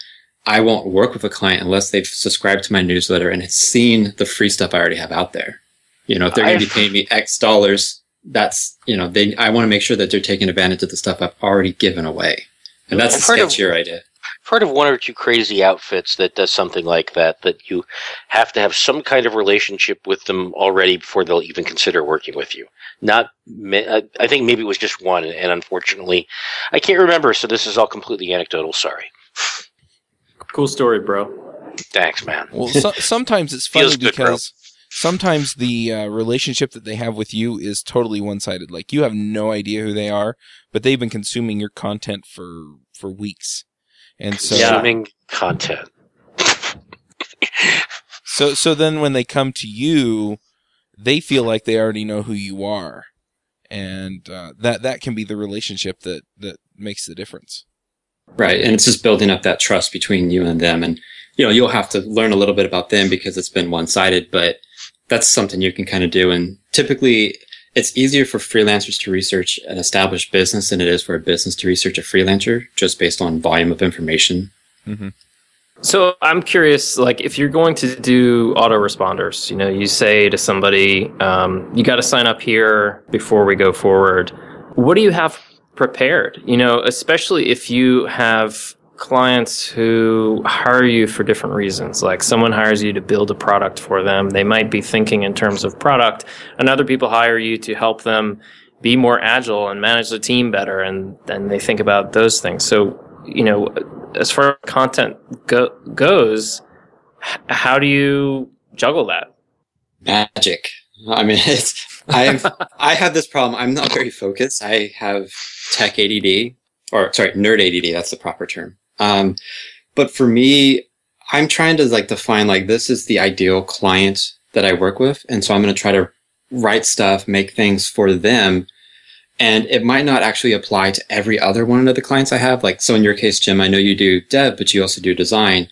I won't work with a client unless they've subscribed to my newsletter and has seen the free stuff I already have out there. You know, if they're going to be paying me X dollars, that's, you know, they, I want to make sure that they're taking advantage of the stuff I've already given away. And that's a sketchier of, idea. Part of one or two crazy outfits that does something like that, that you have to have some kind of relationship with them already before they'll even consider working with you. Not, I think maybe it was just one, and unfortunately, I can't remember, so this is all completely anecdotal. Sorry. Cool story, bro. Thanks, man. Well, so, sometimes it's funny good, because bro. Sometimes the uh, relationship that they have with you is totally one-sided. Like you have no idea who they are, but they've been consuming your content for for weeks, and so consuming content. so so then when they come to you, they feel like they already know who you are, and uh, that that can be the relationship that that makes the difference. Right. And it's just building up that trust between you and them. And, you know, you'll have to learn a little bit about them because it's been one sided, but that's something you can kind of do. And typically it's easier for freelancers to research an established business than it is for a business to research a freelancer just based on volume of information. Mm-hmm. So I'm curious, like if you're going to do autoresponders, you know, you say to somebody, um, you got to sign up here before we go forward. What do you have prepared, you know, especially if you have clients who hire you for different reasons. Like someone hires you to build a product for them. They might be thinking in terms of product, and other people hire you to help them be more agile and manage the team better. And then they think about those things. So, you know, as far as content go- goes, how do you juggle that? Magic. I mean, <laughs> it's I I have this problem. I'm not very focused. I have tech ADD, or sorry, nerd ADD. That's the proper term. Um, but for me, I'm trying to like define like this is the ideal client that I work with, and so I'm going to try to write stuff, make things for them. And it might not actually apply to every other one of the clients I have. Like, so in your case, Jim, I know you do dev, but you also do design.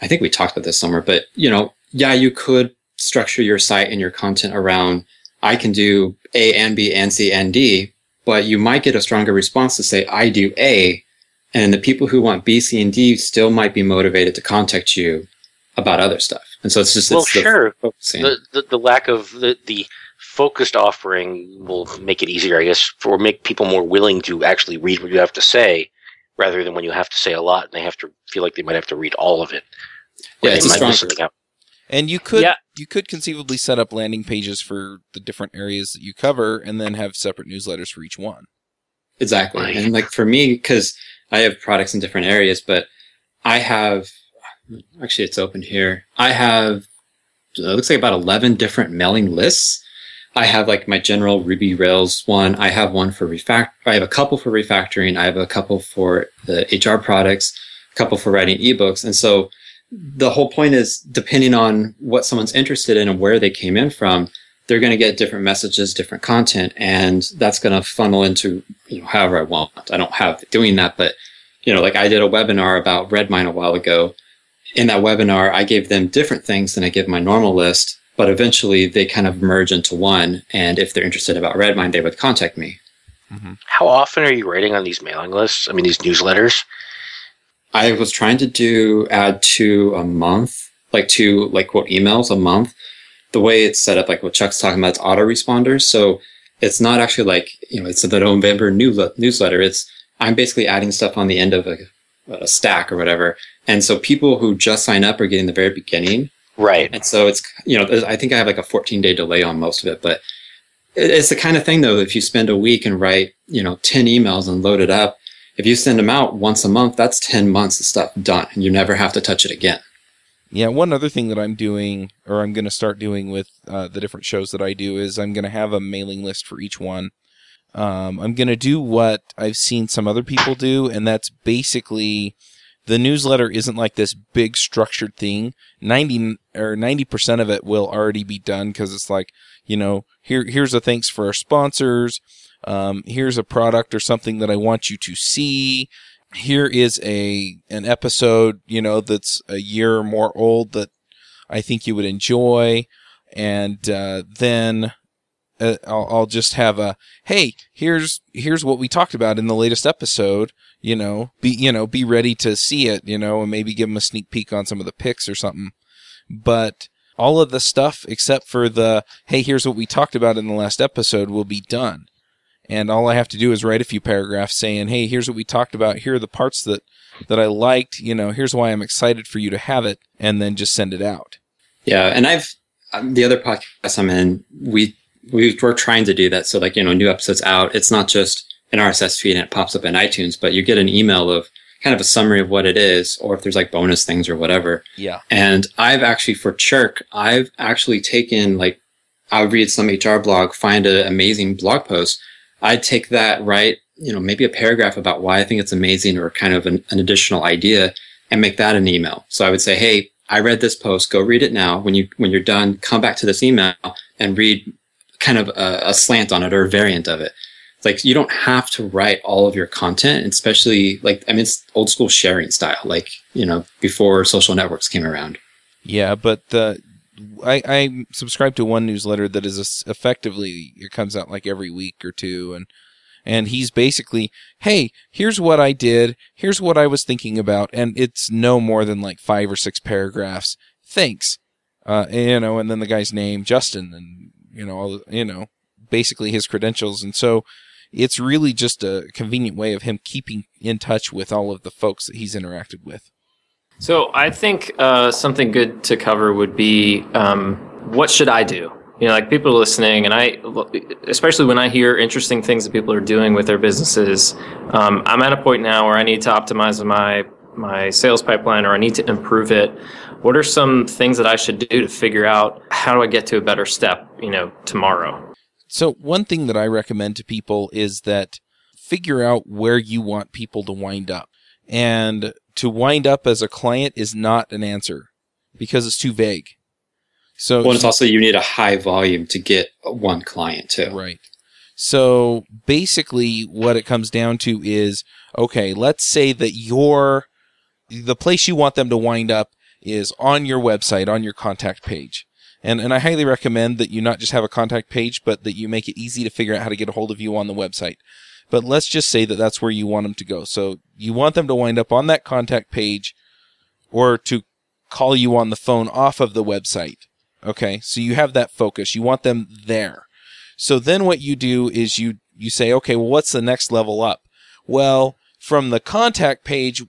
I think we talked about this somewhere, but you know, yeah, you could structure your site and your content around I can do A and B and C and D, but you might get a stronger response to say, I do A. And the people who want B, C, and D still might be motivated to contact you about other stuff. And so it's just, well, it's sure. The, the, the, lack of the, the focused offering will make it easier, I guess, for make people more willing to actually read what you have to say rather than when you have to say a lot and they have to feel like they might have to read all of it. Yeah, it's a strong, and you could yeah. you could conceivably set up landing pages for the different areas that you cover, and then have separate newsletters for each one. Exactly, right. and like for me, because I have products in different areas, but I have actually it's open here. I have it looks like about eleven different mailing lists. I have like my general Ruby Rails one. I have one for refact. I have a couple for refactoring. I have a couple for the HR products, a couple for writing ebooks, and so the whole point is depending on what someone's interested in and where they came in from, they're going to get different messages, different content, and that's going to funnel into you know however I want. I don't have doing that, but you know, like I did a webinar about Redmine a while ago. In that webinar, I gave them different things than I give my normal list, but eventually they kind of merge into one. And if they're interested about Redmine, they would contact me. Mm-hmm. How often are you writing on these mailing lists? I mean, these newsletters? I was trying to do add two a month, like two like quote emails a month. The way it's set up, like what Chuck's talking about, it's autoresponders. So it's not actually like, you know, it's the November new newsletter. It's, I'm basically adding stuff on the end of a, a stack or whatever. And so people who just sign up are getting the very beginning. Right. And so it's, you know, I think I have like a 14 day delay on most of it, but it's the kind of thing though, if you spend a week and write, you know, 10 emails and load it up, if you send them out once a month, that's 10 months of stuff done and you never have to touch it again. Yeah, one other thing that I'm doing, or I'm going to start doing with uh, the different shows that I do, is I'm going to have a mailing list for each one. Um, I'm going to do what I've seen some other people do, and that's basically the newsletter isn't like this big structured thing. 90 or 90% of it will already be done because it's like, you know, here, here's a thanks for our sponsors. Um, here's a product or something that I want you to see here is a an episode you know that's a year or more old that I think you would enjoy, and uh, then uh, I'll, I'll just have a hey here's here's what we talked about in the latest episode. You know, be you know be ready to see it. You know, and maybe give them a sneak peek on some of the picks or something. But all of the stuff except for the hey here's what we talked about in the last episode will be done and all I have to do is write a few paragraphs saying, "Hey, here's what we talked about. Here are the parts that that I liked. You know, here's why I'm excited for you to have it," and then just send it out. Yeah, and I've um, the other podcast I'm in, we we we're trying to do that. So like you know, new episodes out. It's not just an RSS feed and it pops up in iTunes, but you get an email of kind of a summary of what it is, or if there's like bonus things or whatever. Yeah. And I've actually for Chirk, I've actually taken like I'll read some HR blog, find an amazing blog post I'd take that, write, you know, maybe a paragraph about why I think it's amazing or kind of an, an additional idea and make that an email. So I would say, Hey, I read this post. Go read it now. When you, when you're done, come back to this email and read kind of a, a slant on it or a variant of it. Like you don't have to write all of your content, especially like, I mean, it's old school sharing style, like, you know, before social networks came around. Yeah, but the I, I subscribe to one newsletter that is effectively it comes out like every week or two, and and he's basically, hey, here's what I did, here's what I was thinking about, and it's no more than like five or six paragraphs. Thanks, uh, you know, and then the guy's name, Justin, and you know, all you know, basically his credentials, and so it's really just a convenient way of him keeping in touch with all of the folks that he's interacted with. So I think uh, something good to cover would be um, what should I do? You know, like people are listening, and I, especially when I hear interesting things that people are doing with their businesses, um, I'm at a point now where I need to optimize my my sales pipeline or I need to improve it. What are some things that I should do to figure out how do I get to a better step? You know, tomorrow. So one thing that I recommend to people is that figure out where you want people to wind up. And to wind up as a client is not an answer because it's too vague. So well, it's also you need a high volume to get one client too. Right. So basically, what it comes down to is okay. Let's say that your the place you want them to wind up is on your website, on your contact page. And, and I highly recommend that you not just have a contact page, but that you make it easy to figure out how to get a hold of you on the website. But let's just say that that's where you want them to go. So you want them to wind up on that contact page or to call you on the phone off of the website. Okay. So you have that focus. You want them there. So then what you do is you, you say, okay, well, what's the next level up? Well, from the contact page,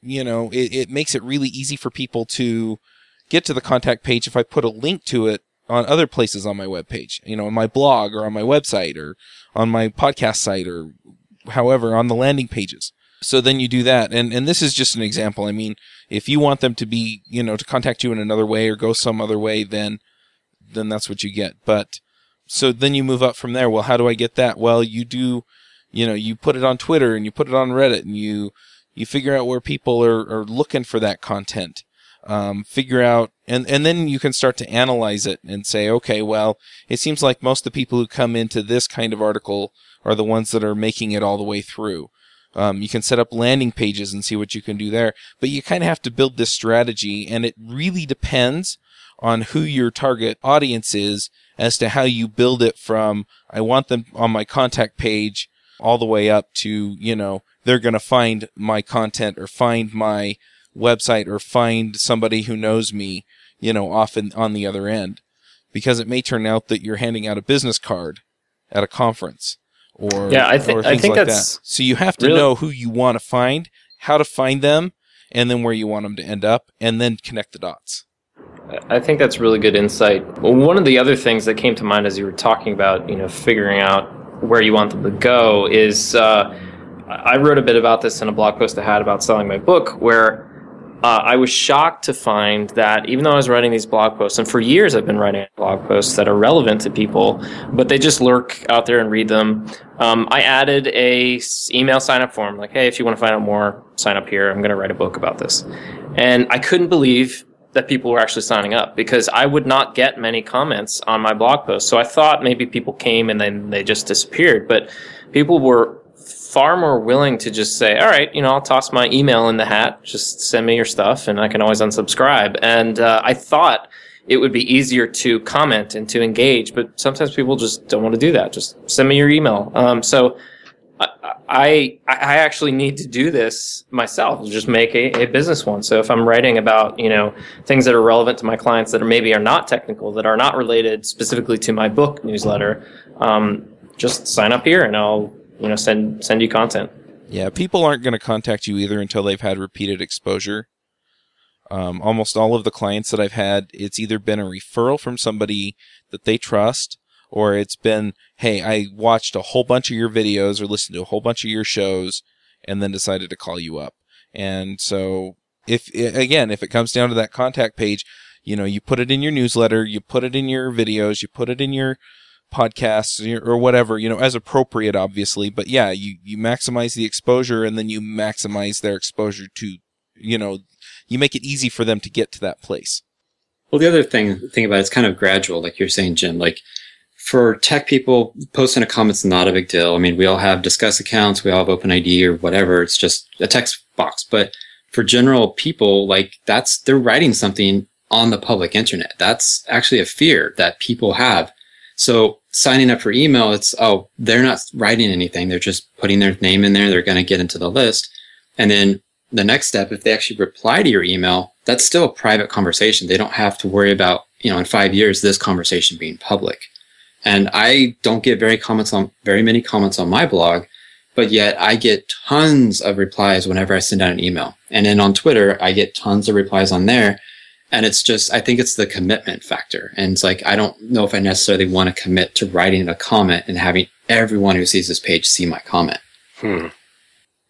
you know, it, it makes it really easy for people to get to the contact page if I put a link to it on other places on my webpage, you know, on my blog or on my website or on my podcast site or however on the landing pages. So then you do that. And, and this is just an example. I mean, if you want them to be, you know, to contact you in another way or go some other way, then, then that's what you get. But so then you move up from there. Well, how do I get that? Well, you do, you know, you put it on Twitter and you put it on Reddit and you, you figure out where people are, are looking for that content. Um, figure out, and, and then you can start to analyze it and say, okay, well, it seems like most of the people who come into this kind of article are the ones that are making it all the way through. Um, you can set up landing pages and see what you can do there, but you kind of have to build this strategy, and it really depends on who your target audience is as to how you build it from I want them on my contact page all the way up to, you know, they're going to find my content or find my website or find somebody who knows me, you know, often on the other end. Because it may turn out that you're handing out a business card at a conference or Yeah, I thi- or I things think like that's that. So you have to really- know who you want to find, how to find them, and then where you want them to end up, and then connect the dots. I think that's really good insight. Well, one of the other things that came to mind as you were talking about, you know, figuring out where you want them to go is uh, I wrote a bit about this in a blog post I had about selling my book, where uh, I was shocked to find that even though I was writing these blog posts, and for years I've been writing blog posts that are relevant to people, but they just lurk out there and read them. Um, I added a email sign up form, like, hey, if you want to find out more, sign up here. I'm going to write a book about this, and I couldn't believe that people were actually signing up because I would not get many comments on my blog posts. So I thought maybe people came and then they just disappeared, but people were far more willing to just say, all right, you know, I'll toss my email in the hat, just send me your stuff and I can always unsubscribe. And uh, I thought it would be easier to comment and to engage, but sometimes people just don't want to do that. Just send me your email. Um, so I, I, actually need to do this myself, just make a, a business one. So if I'm writing about, you know, things that are relevant to my clients that are maybe are not technical, that are not related specifically to my book newsletter, um, just sign up here and I'll, you know, send, send you content. Yeah, people aren't going to contact you either until they've had repeated exposure. Um, almost all of the clients that I've had, it's either been a referral from somebody that they trust, or it's been, hey, I watched a whole bunch of your videos or listened to a whole bunch of your shows, and then decided to call you up. And so, if again, if it comes down to that contact page, you know, you put it in your newsletter, you put it in your videos, you put it in your podcasts or whatever, you know, as appropriate, obviously. But yeah, you, you maximize the exposure and then you maximize their exposure to, you know, you make it easy for them to get to that place. Well, the other thing thing about it, it's kind of gradual, like you're saying, Jim. Like for tech people, posting a comment's not a big deal. I mean, we all have Disqus accounts, we all have open ID or whatever. It's just a text box. But for general people, like that's they're writing something on the public internet. That's actually a fear that people have. So signing up for email, it's oh, they're not writing anything. They're just putting their name in there. They're going to get into the list, and then the next step, if they actually reply to your email, that's still a private conversation. They don't have to worry about, you know, in five years, this conversation being public. And I don't get very comments on, very many comments on my blog, but yet I get tons of replies whenever I send out an email. And then on Twitter, I get tons of replies on there. And it's just, I think it's the commitment factor. And it's like, I don't know if I necessarily want to commit to writing a comment and having everyone who sees this page see my comment. Hmm.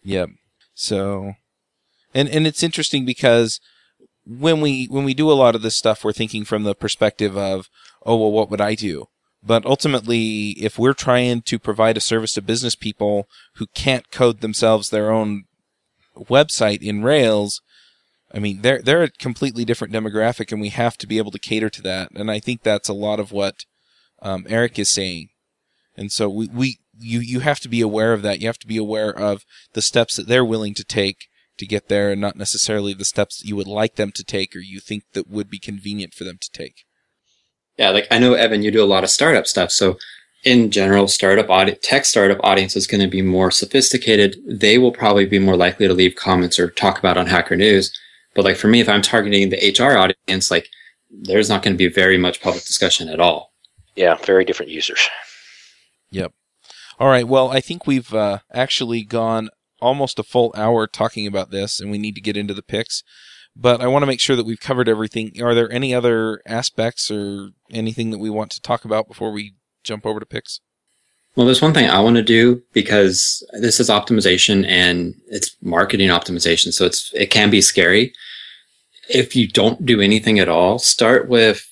Yep. So, and and it's interesting because when we when we do a lot of this stuff, we're thinking from the perspective of, oh well, what would I do? But ultimately, if we're trying to provide a service to business people who can't code themselves their own website in Rails, I mean, they're they're a completely different demographic, and we have to be able to cater to that. And I think that's a lot of what um, Eric is saying. And so we, we you you have to be aware of that. You have to be aware of the steps that they're willing to take to get there, and not necessarily the steps that you would like them to take or you think that would be convenient for them to take. Yeah, like I know Evan, you do a lot of startup stuff. So in general, startup audi- tech startup audience is going to be more sophisticated. They will probably be more likely to leave comments or talk about on Hacker News. But like for me, if I'm targeting the HR audience, like there's not going to be very much public discussion at all. Yeah, very different users. Yep. All right. Well, I think we've uh, actually gone almost a full hour talking about this, and we need to get into the picks. But I want to make sure that we've covered everything. Are there any other aspects or anything that we want to talk about before we jump over to picks? Well, there's one thing I want to do because this is optimization and it's marketing optimization. So it's, it can be scary. If you don't do anything at all, start with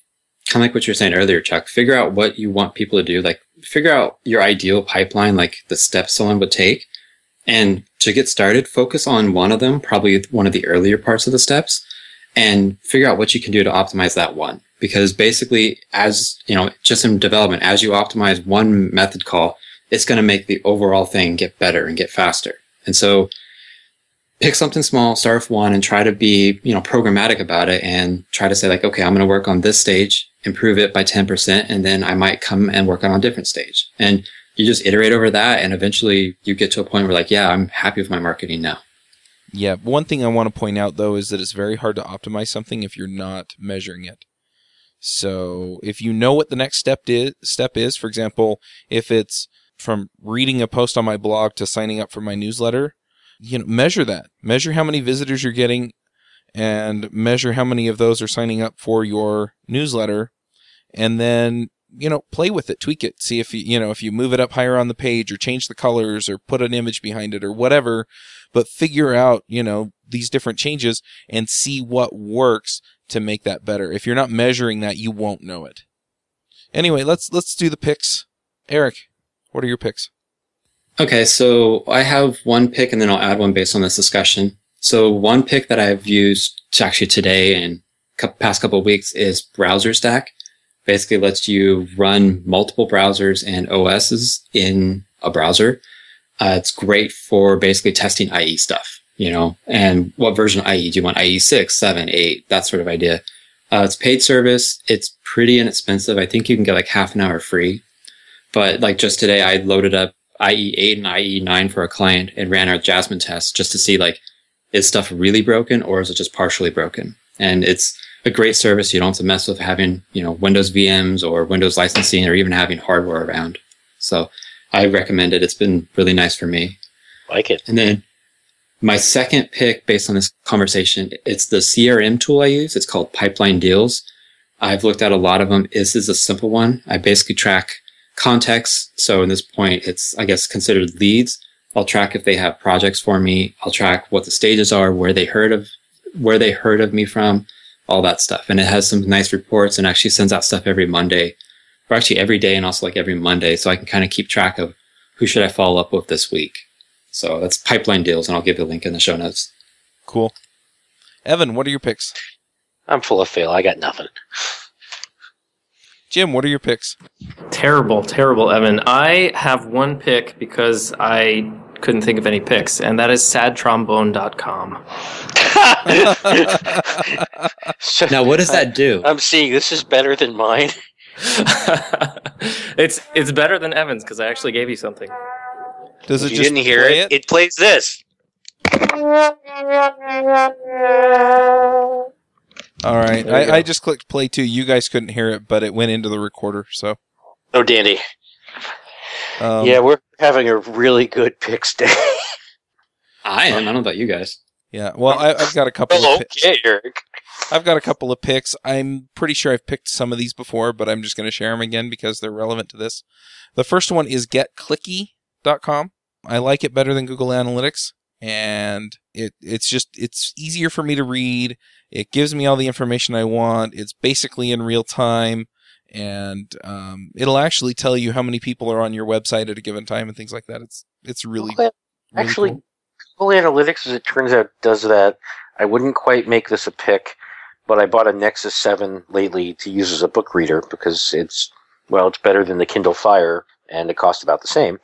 kind of like what you were saying earlier, Chuck, figure out what you want people to do. Like figure out your ideal pipeline, like the steps someone would take. And to get started, focus on one of them, probably one of the earlier parts of the steps and figure out what you can do to optimize that one. Because basically, as you know, just in development, as you optimize one method call, it's going to make the overall thing get better and get faster. And so pick something small, start with one and try to be, you know, programmatic about it and try to say like, okay, I'm going to work on this stage, improve it by 10%, and then I might come and work on a different stage. And you just iterate over that and eventually you get to a point where like, yeah, I'm happy with my marketing now. Yeah. One thing I want to point out though is that it's very hard to optimize something if you're not measuring it. So if you know what the next step is, step is, for example, if it's from reading a post on my blog to signing up for my newsletter, you know, measure that. Measure how many visitors you're getting and measure how many of those are signing up for your newsletter and then you know play with it tweak it see if you you know if you move it up higher on the page or change the colors or put an image behind it or whatever but figure out you know these different changes and see what works to make that better if you're not measuring that you won't know it anyway let's let's do the picks eric what are your picks Okay, so I have one pick and then I'll add one based on this discussion. So one pick that I've used actually today and past couple of weeks is Browser Stack. Basically lets you run multiple browsers and OSs in a browser. Uh, it's great for basically testing IE stuff, you know, and what version of IE do you want? IE 6, 7, 8, that sort of idea. Uh, it's paid service. It's pretty inexpensive. I think you can get like half an hour free. But like just today, I loaded up IE8 and IE9 for a client and ran our Jasmine test just to see like, is stuff really broken or is it just partially broken? And it's a great service. You don't have to mess with having, you know, Windows VMs or Windows licensing or even having hardware around. So I recommend it. It's been really nice for me. Like it. And then my second pick based on this conversation, it's the CRM tool I use. It's called Pipeline Deals. I've looked at a lot of them. This is a simple one. I basically track context. So in this point, it's, I guess, considered leads. I'll track if they have projects for me. I'll track what the stages are, where they heard of, where they heard of me from, all that stuff. And it has some nice reports and actually sends out stuff every Monday or actually every day and also like every Monday. So I can kind of keep track of who should I follow up with this week. So that's pipeline deals and I'll give you a link in the show notes. cool evan what are your picks I'm full of fail. I got nothing. jim what are your picks Terrible, terrible, Evan. I have one pick because I couldn't think of any picks, and that is sadtrombone.com. So- <laughs> Now, what does that do? I'm seeing this is better than mine. <laughs> it's it's better than Evan's because I actually gave you something. Does If it you just didn't hear play it, it plays this. All right. There you go. I, I just clicked play too. You guys couldn't hear it, but it went into the recorder. So, Oh, dandy. um, yeah, we're having a really good picks day. <laughs> I am. I don't know about you guys. yeah. Well, I, I've got a couple. well, Of pi- okay, Eric. I've got a couple of picks. I'm pretty sure I've picked some of these before, but I'm just going to share them again because they're relevant to this. The first one is getclicky.com. I like it better than Google Analytics, and it it's just it's easier for me to read. It gives me all the information I want. It's basically in real time, and um, it'll actually tell you how many people are on your website at a given time and things like that. It's it's really, really Actually, cool. Google Analytics, as it turns out, does that. I wouldn't quite make this a pick, but I bought a Nexus 7 lately to use as a book reader because it's, well, it's better than the Kindle Fire and it costs about the same.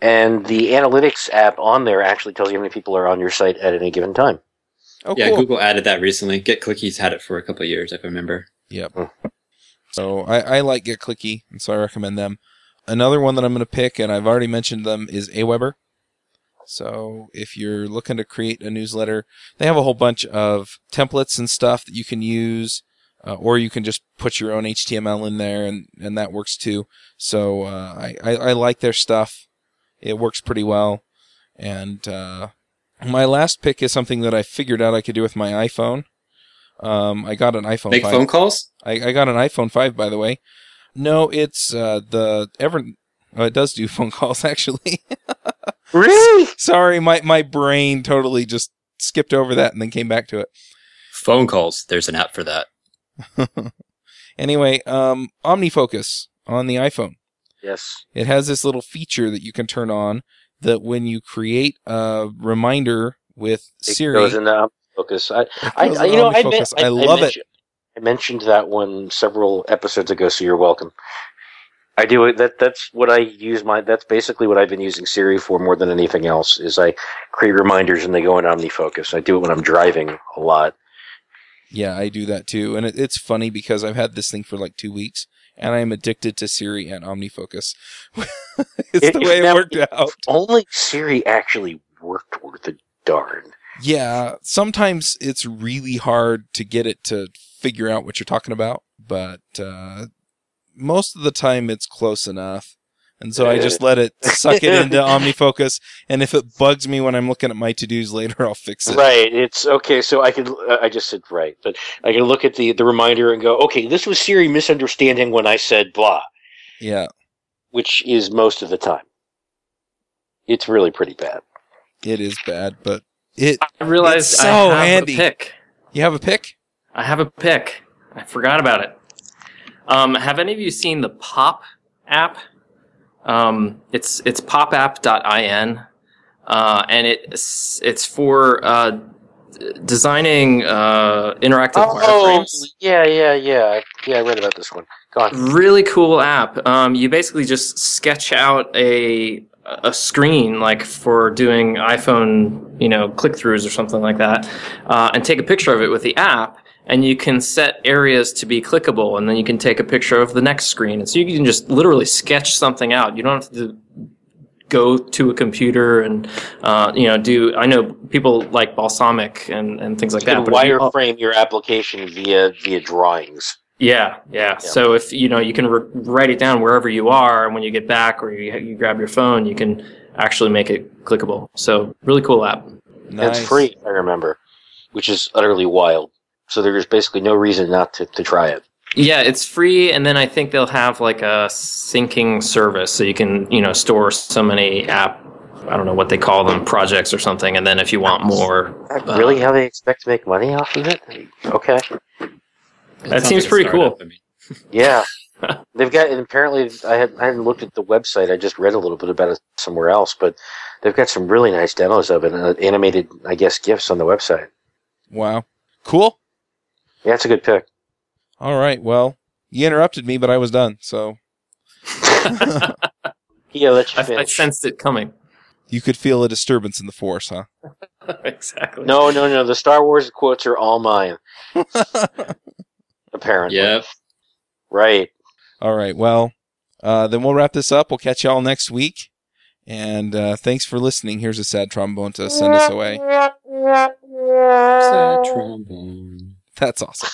And the analytics app on there actually tells you how many people are on your site at any given time. Oh, yeah, cool. Google added that recently. Get Clicky's had it for a couple of years, if I remember. Yep. Hmm. So I, I like Get Clicky, and so I recommend them. Another one that I'm going to pick, and I've already mentioned them, is Aweber. So if you're looking to create a newsletter, they have a whole bunch of templates and stuff that you can use, uh, or you can just put your own HTML in there, and, and that works too. So uh, I, I, I like their stuff. It works pretty well. And uh, my last pick is something that I figured out I could do with my iPhone. Um, I got an iPhone Make 5. phone calls? I, I got an iPhone 5, by the way. No, it's uh, the ever. Oh, it does do <laughs> phone calls, actually. <laughs> Really? Sorry, my, my brain totally just skipped over that and then came back to it. Phone calls. There's an app for that. <laughs> Anyway, um, OmniFocus on the iPhone. Yes. It has this little feature that you can turn on that when you create a reminder with It Siri, goes into focus. I, I, I- you know, I, OmniFocus. I, I love it. I mentioned that one several episodes ago, so you're welcome. I do it. That that's what I use. My that's basically what I've been using Siri for more than anything else. Is I create reminders and they go in OmniFocus. I do it when I'm driving a lot. Yeah, I do that too. And it, it's funny because I've had this thing for like two weeks and I'm addicted to Siri and OmniFocus. <laughs> it's It- the way it now, worked out. Only Siri actually worked worth a darn. Yeah, sometimes it's really hard to get it to figure out what you're talking about, but uh, most of the time it's close enough. And so I just let it suck it into <laughs> OmniFocus. And if it bugs me when I'm looking at my to dos later, <laughs> I'll fix it. Right. It's okay. So I could. Uh, I just said right, but I can look at the the reminder and go, okay, this was Siri misunderstanding when I said blah, Yeah, which is most of the time. It's really pretty bad. it is bad, but it. I realized It's I have handy. a pick. You have a pick? I have a pick. I forgot about it. Um, have any of you seen the Pop app? Um, it's it's popapp.in, uh, and it's it's for uh, designing uh, interactive wireframes. yeah, yeah, yeah. Yeah, I read about this one. Go on. Really cool app. Um, you basically just sketch out a a screen like for doing iPhone, you know, click throughs or something like that, uh, and take a picture of it with the app. And you can set areas to be clickable, and then you can take a picture of the next screen. And so you can just literally sketch something out. You don't have to go to a computer and uh, you know do. I know people like Balsamiq and, and things like You that. can but you- wireframe your application via via drawings. yeah, yeah, So if you know, you can re- write it down wherever you are, and when you get back or you, you grab your phone, you can actually make it clickable. So really cool app. And it's free, I remember, which is utterly wild. So there's basically no reason not to, to try it. Yeah, it's free, and then I think they'll have like a syncing service, so you can you know store so many app. I don't know what they call them, projects or something, and then if you want more, uh, really how they expect to make money off of it? Okay. It That seems like pretty cool. startup. I mean, Yeah. <laughs> they've got, and apparently, I, had, I hadn't looked at the website. I just read a little bit about it somewhere else, but they've got some really nice demos of it, and uh, animated, I guess, GIFs on the website. Wow. Cool. Yeah, it's a good pick. All right. Well, you interrupted me, but I was done. So <laughs> Yeah, let you I, I sensed it coming. you could feel a disturbance in the force, huh? <laughs> exactly. No, no, no. The Star Wars quotes are all mine, <laughs> apparently. Yep. Right. All right. Well, uh, then we'll wrap this up. We'll catch y'all next week. And uh, thanks for listening. Here's a sad trombone to send us away. Sad trombone. That's awesome.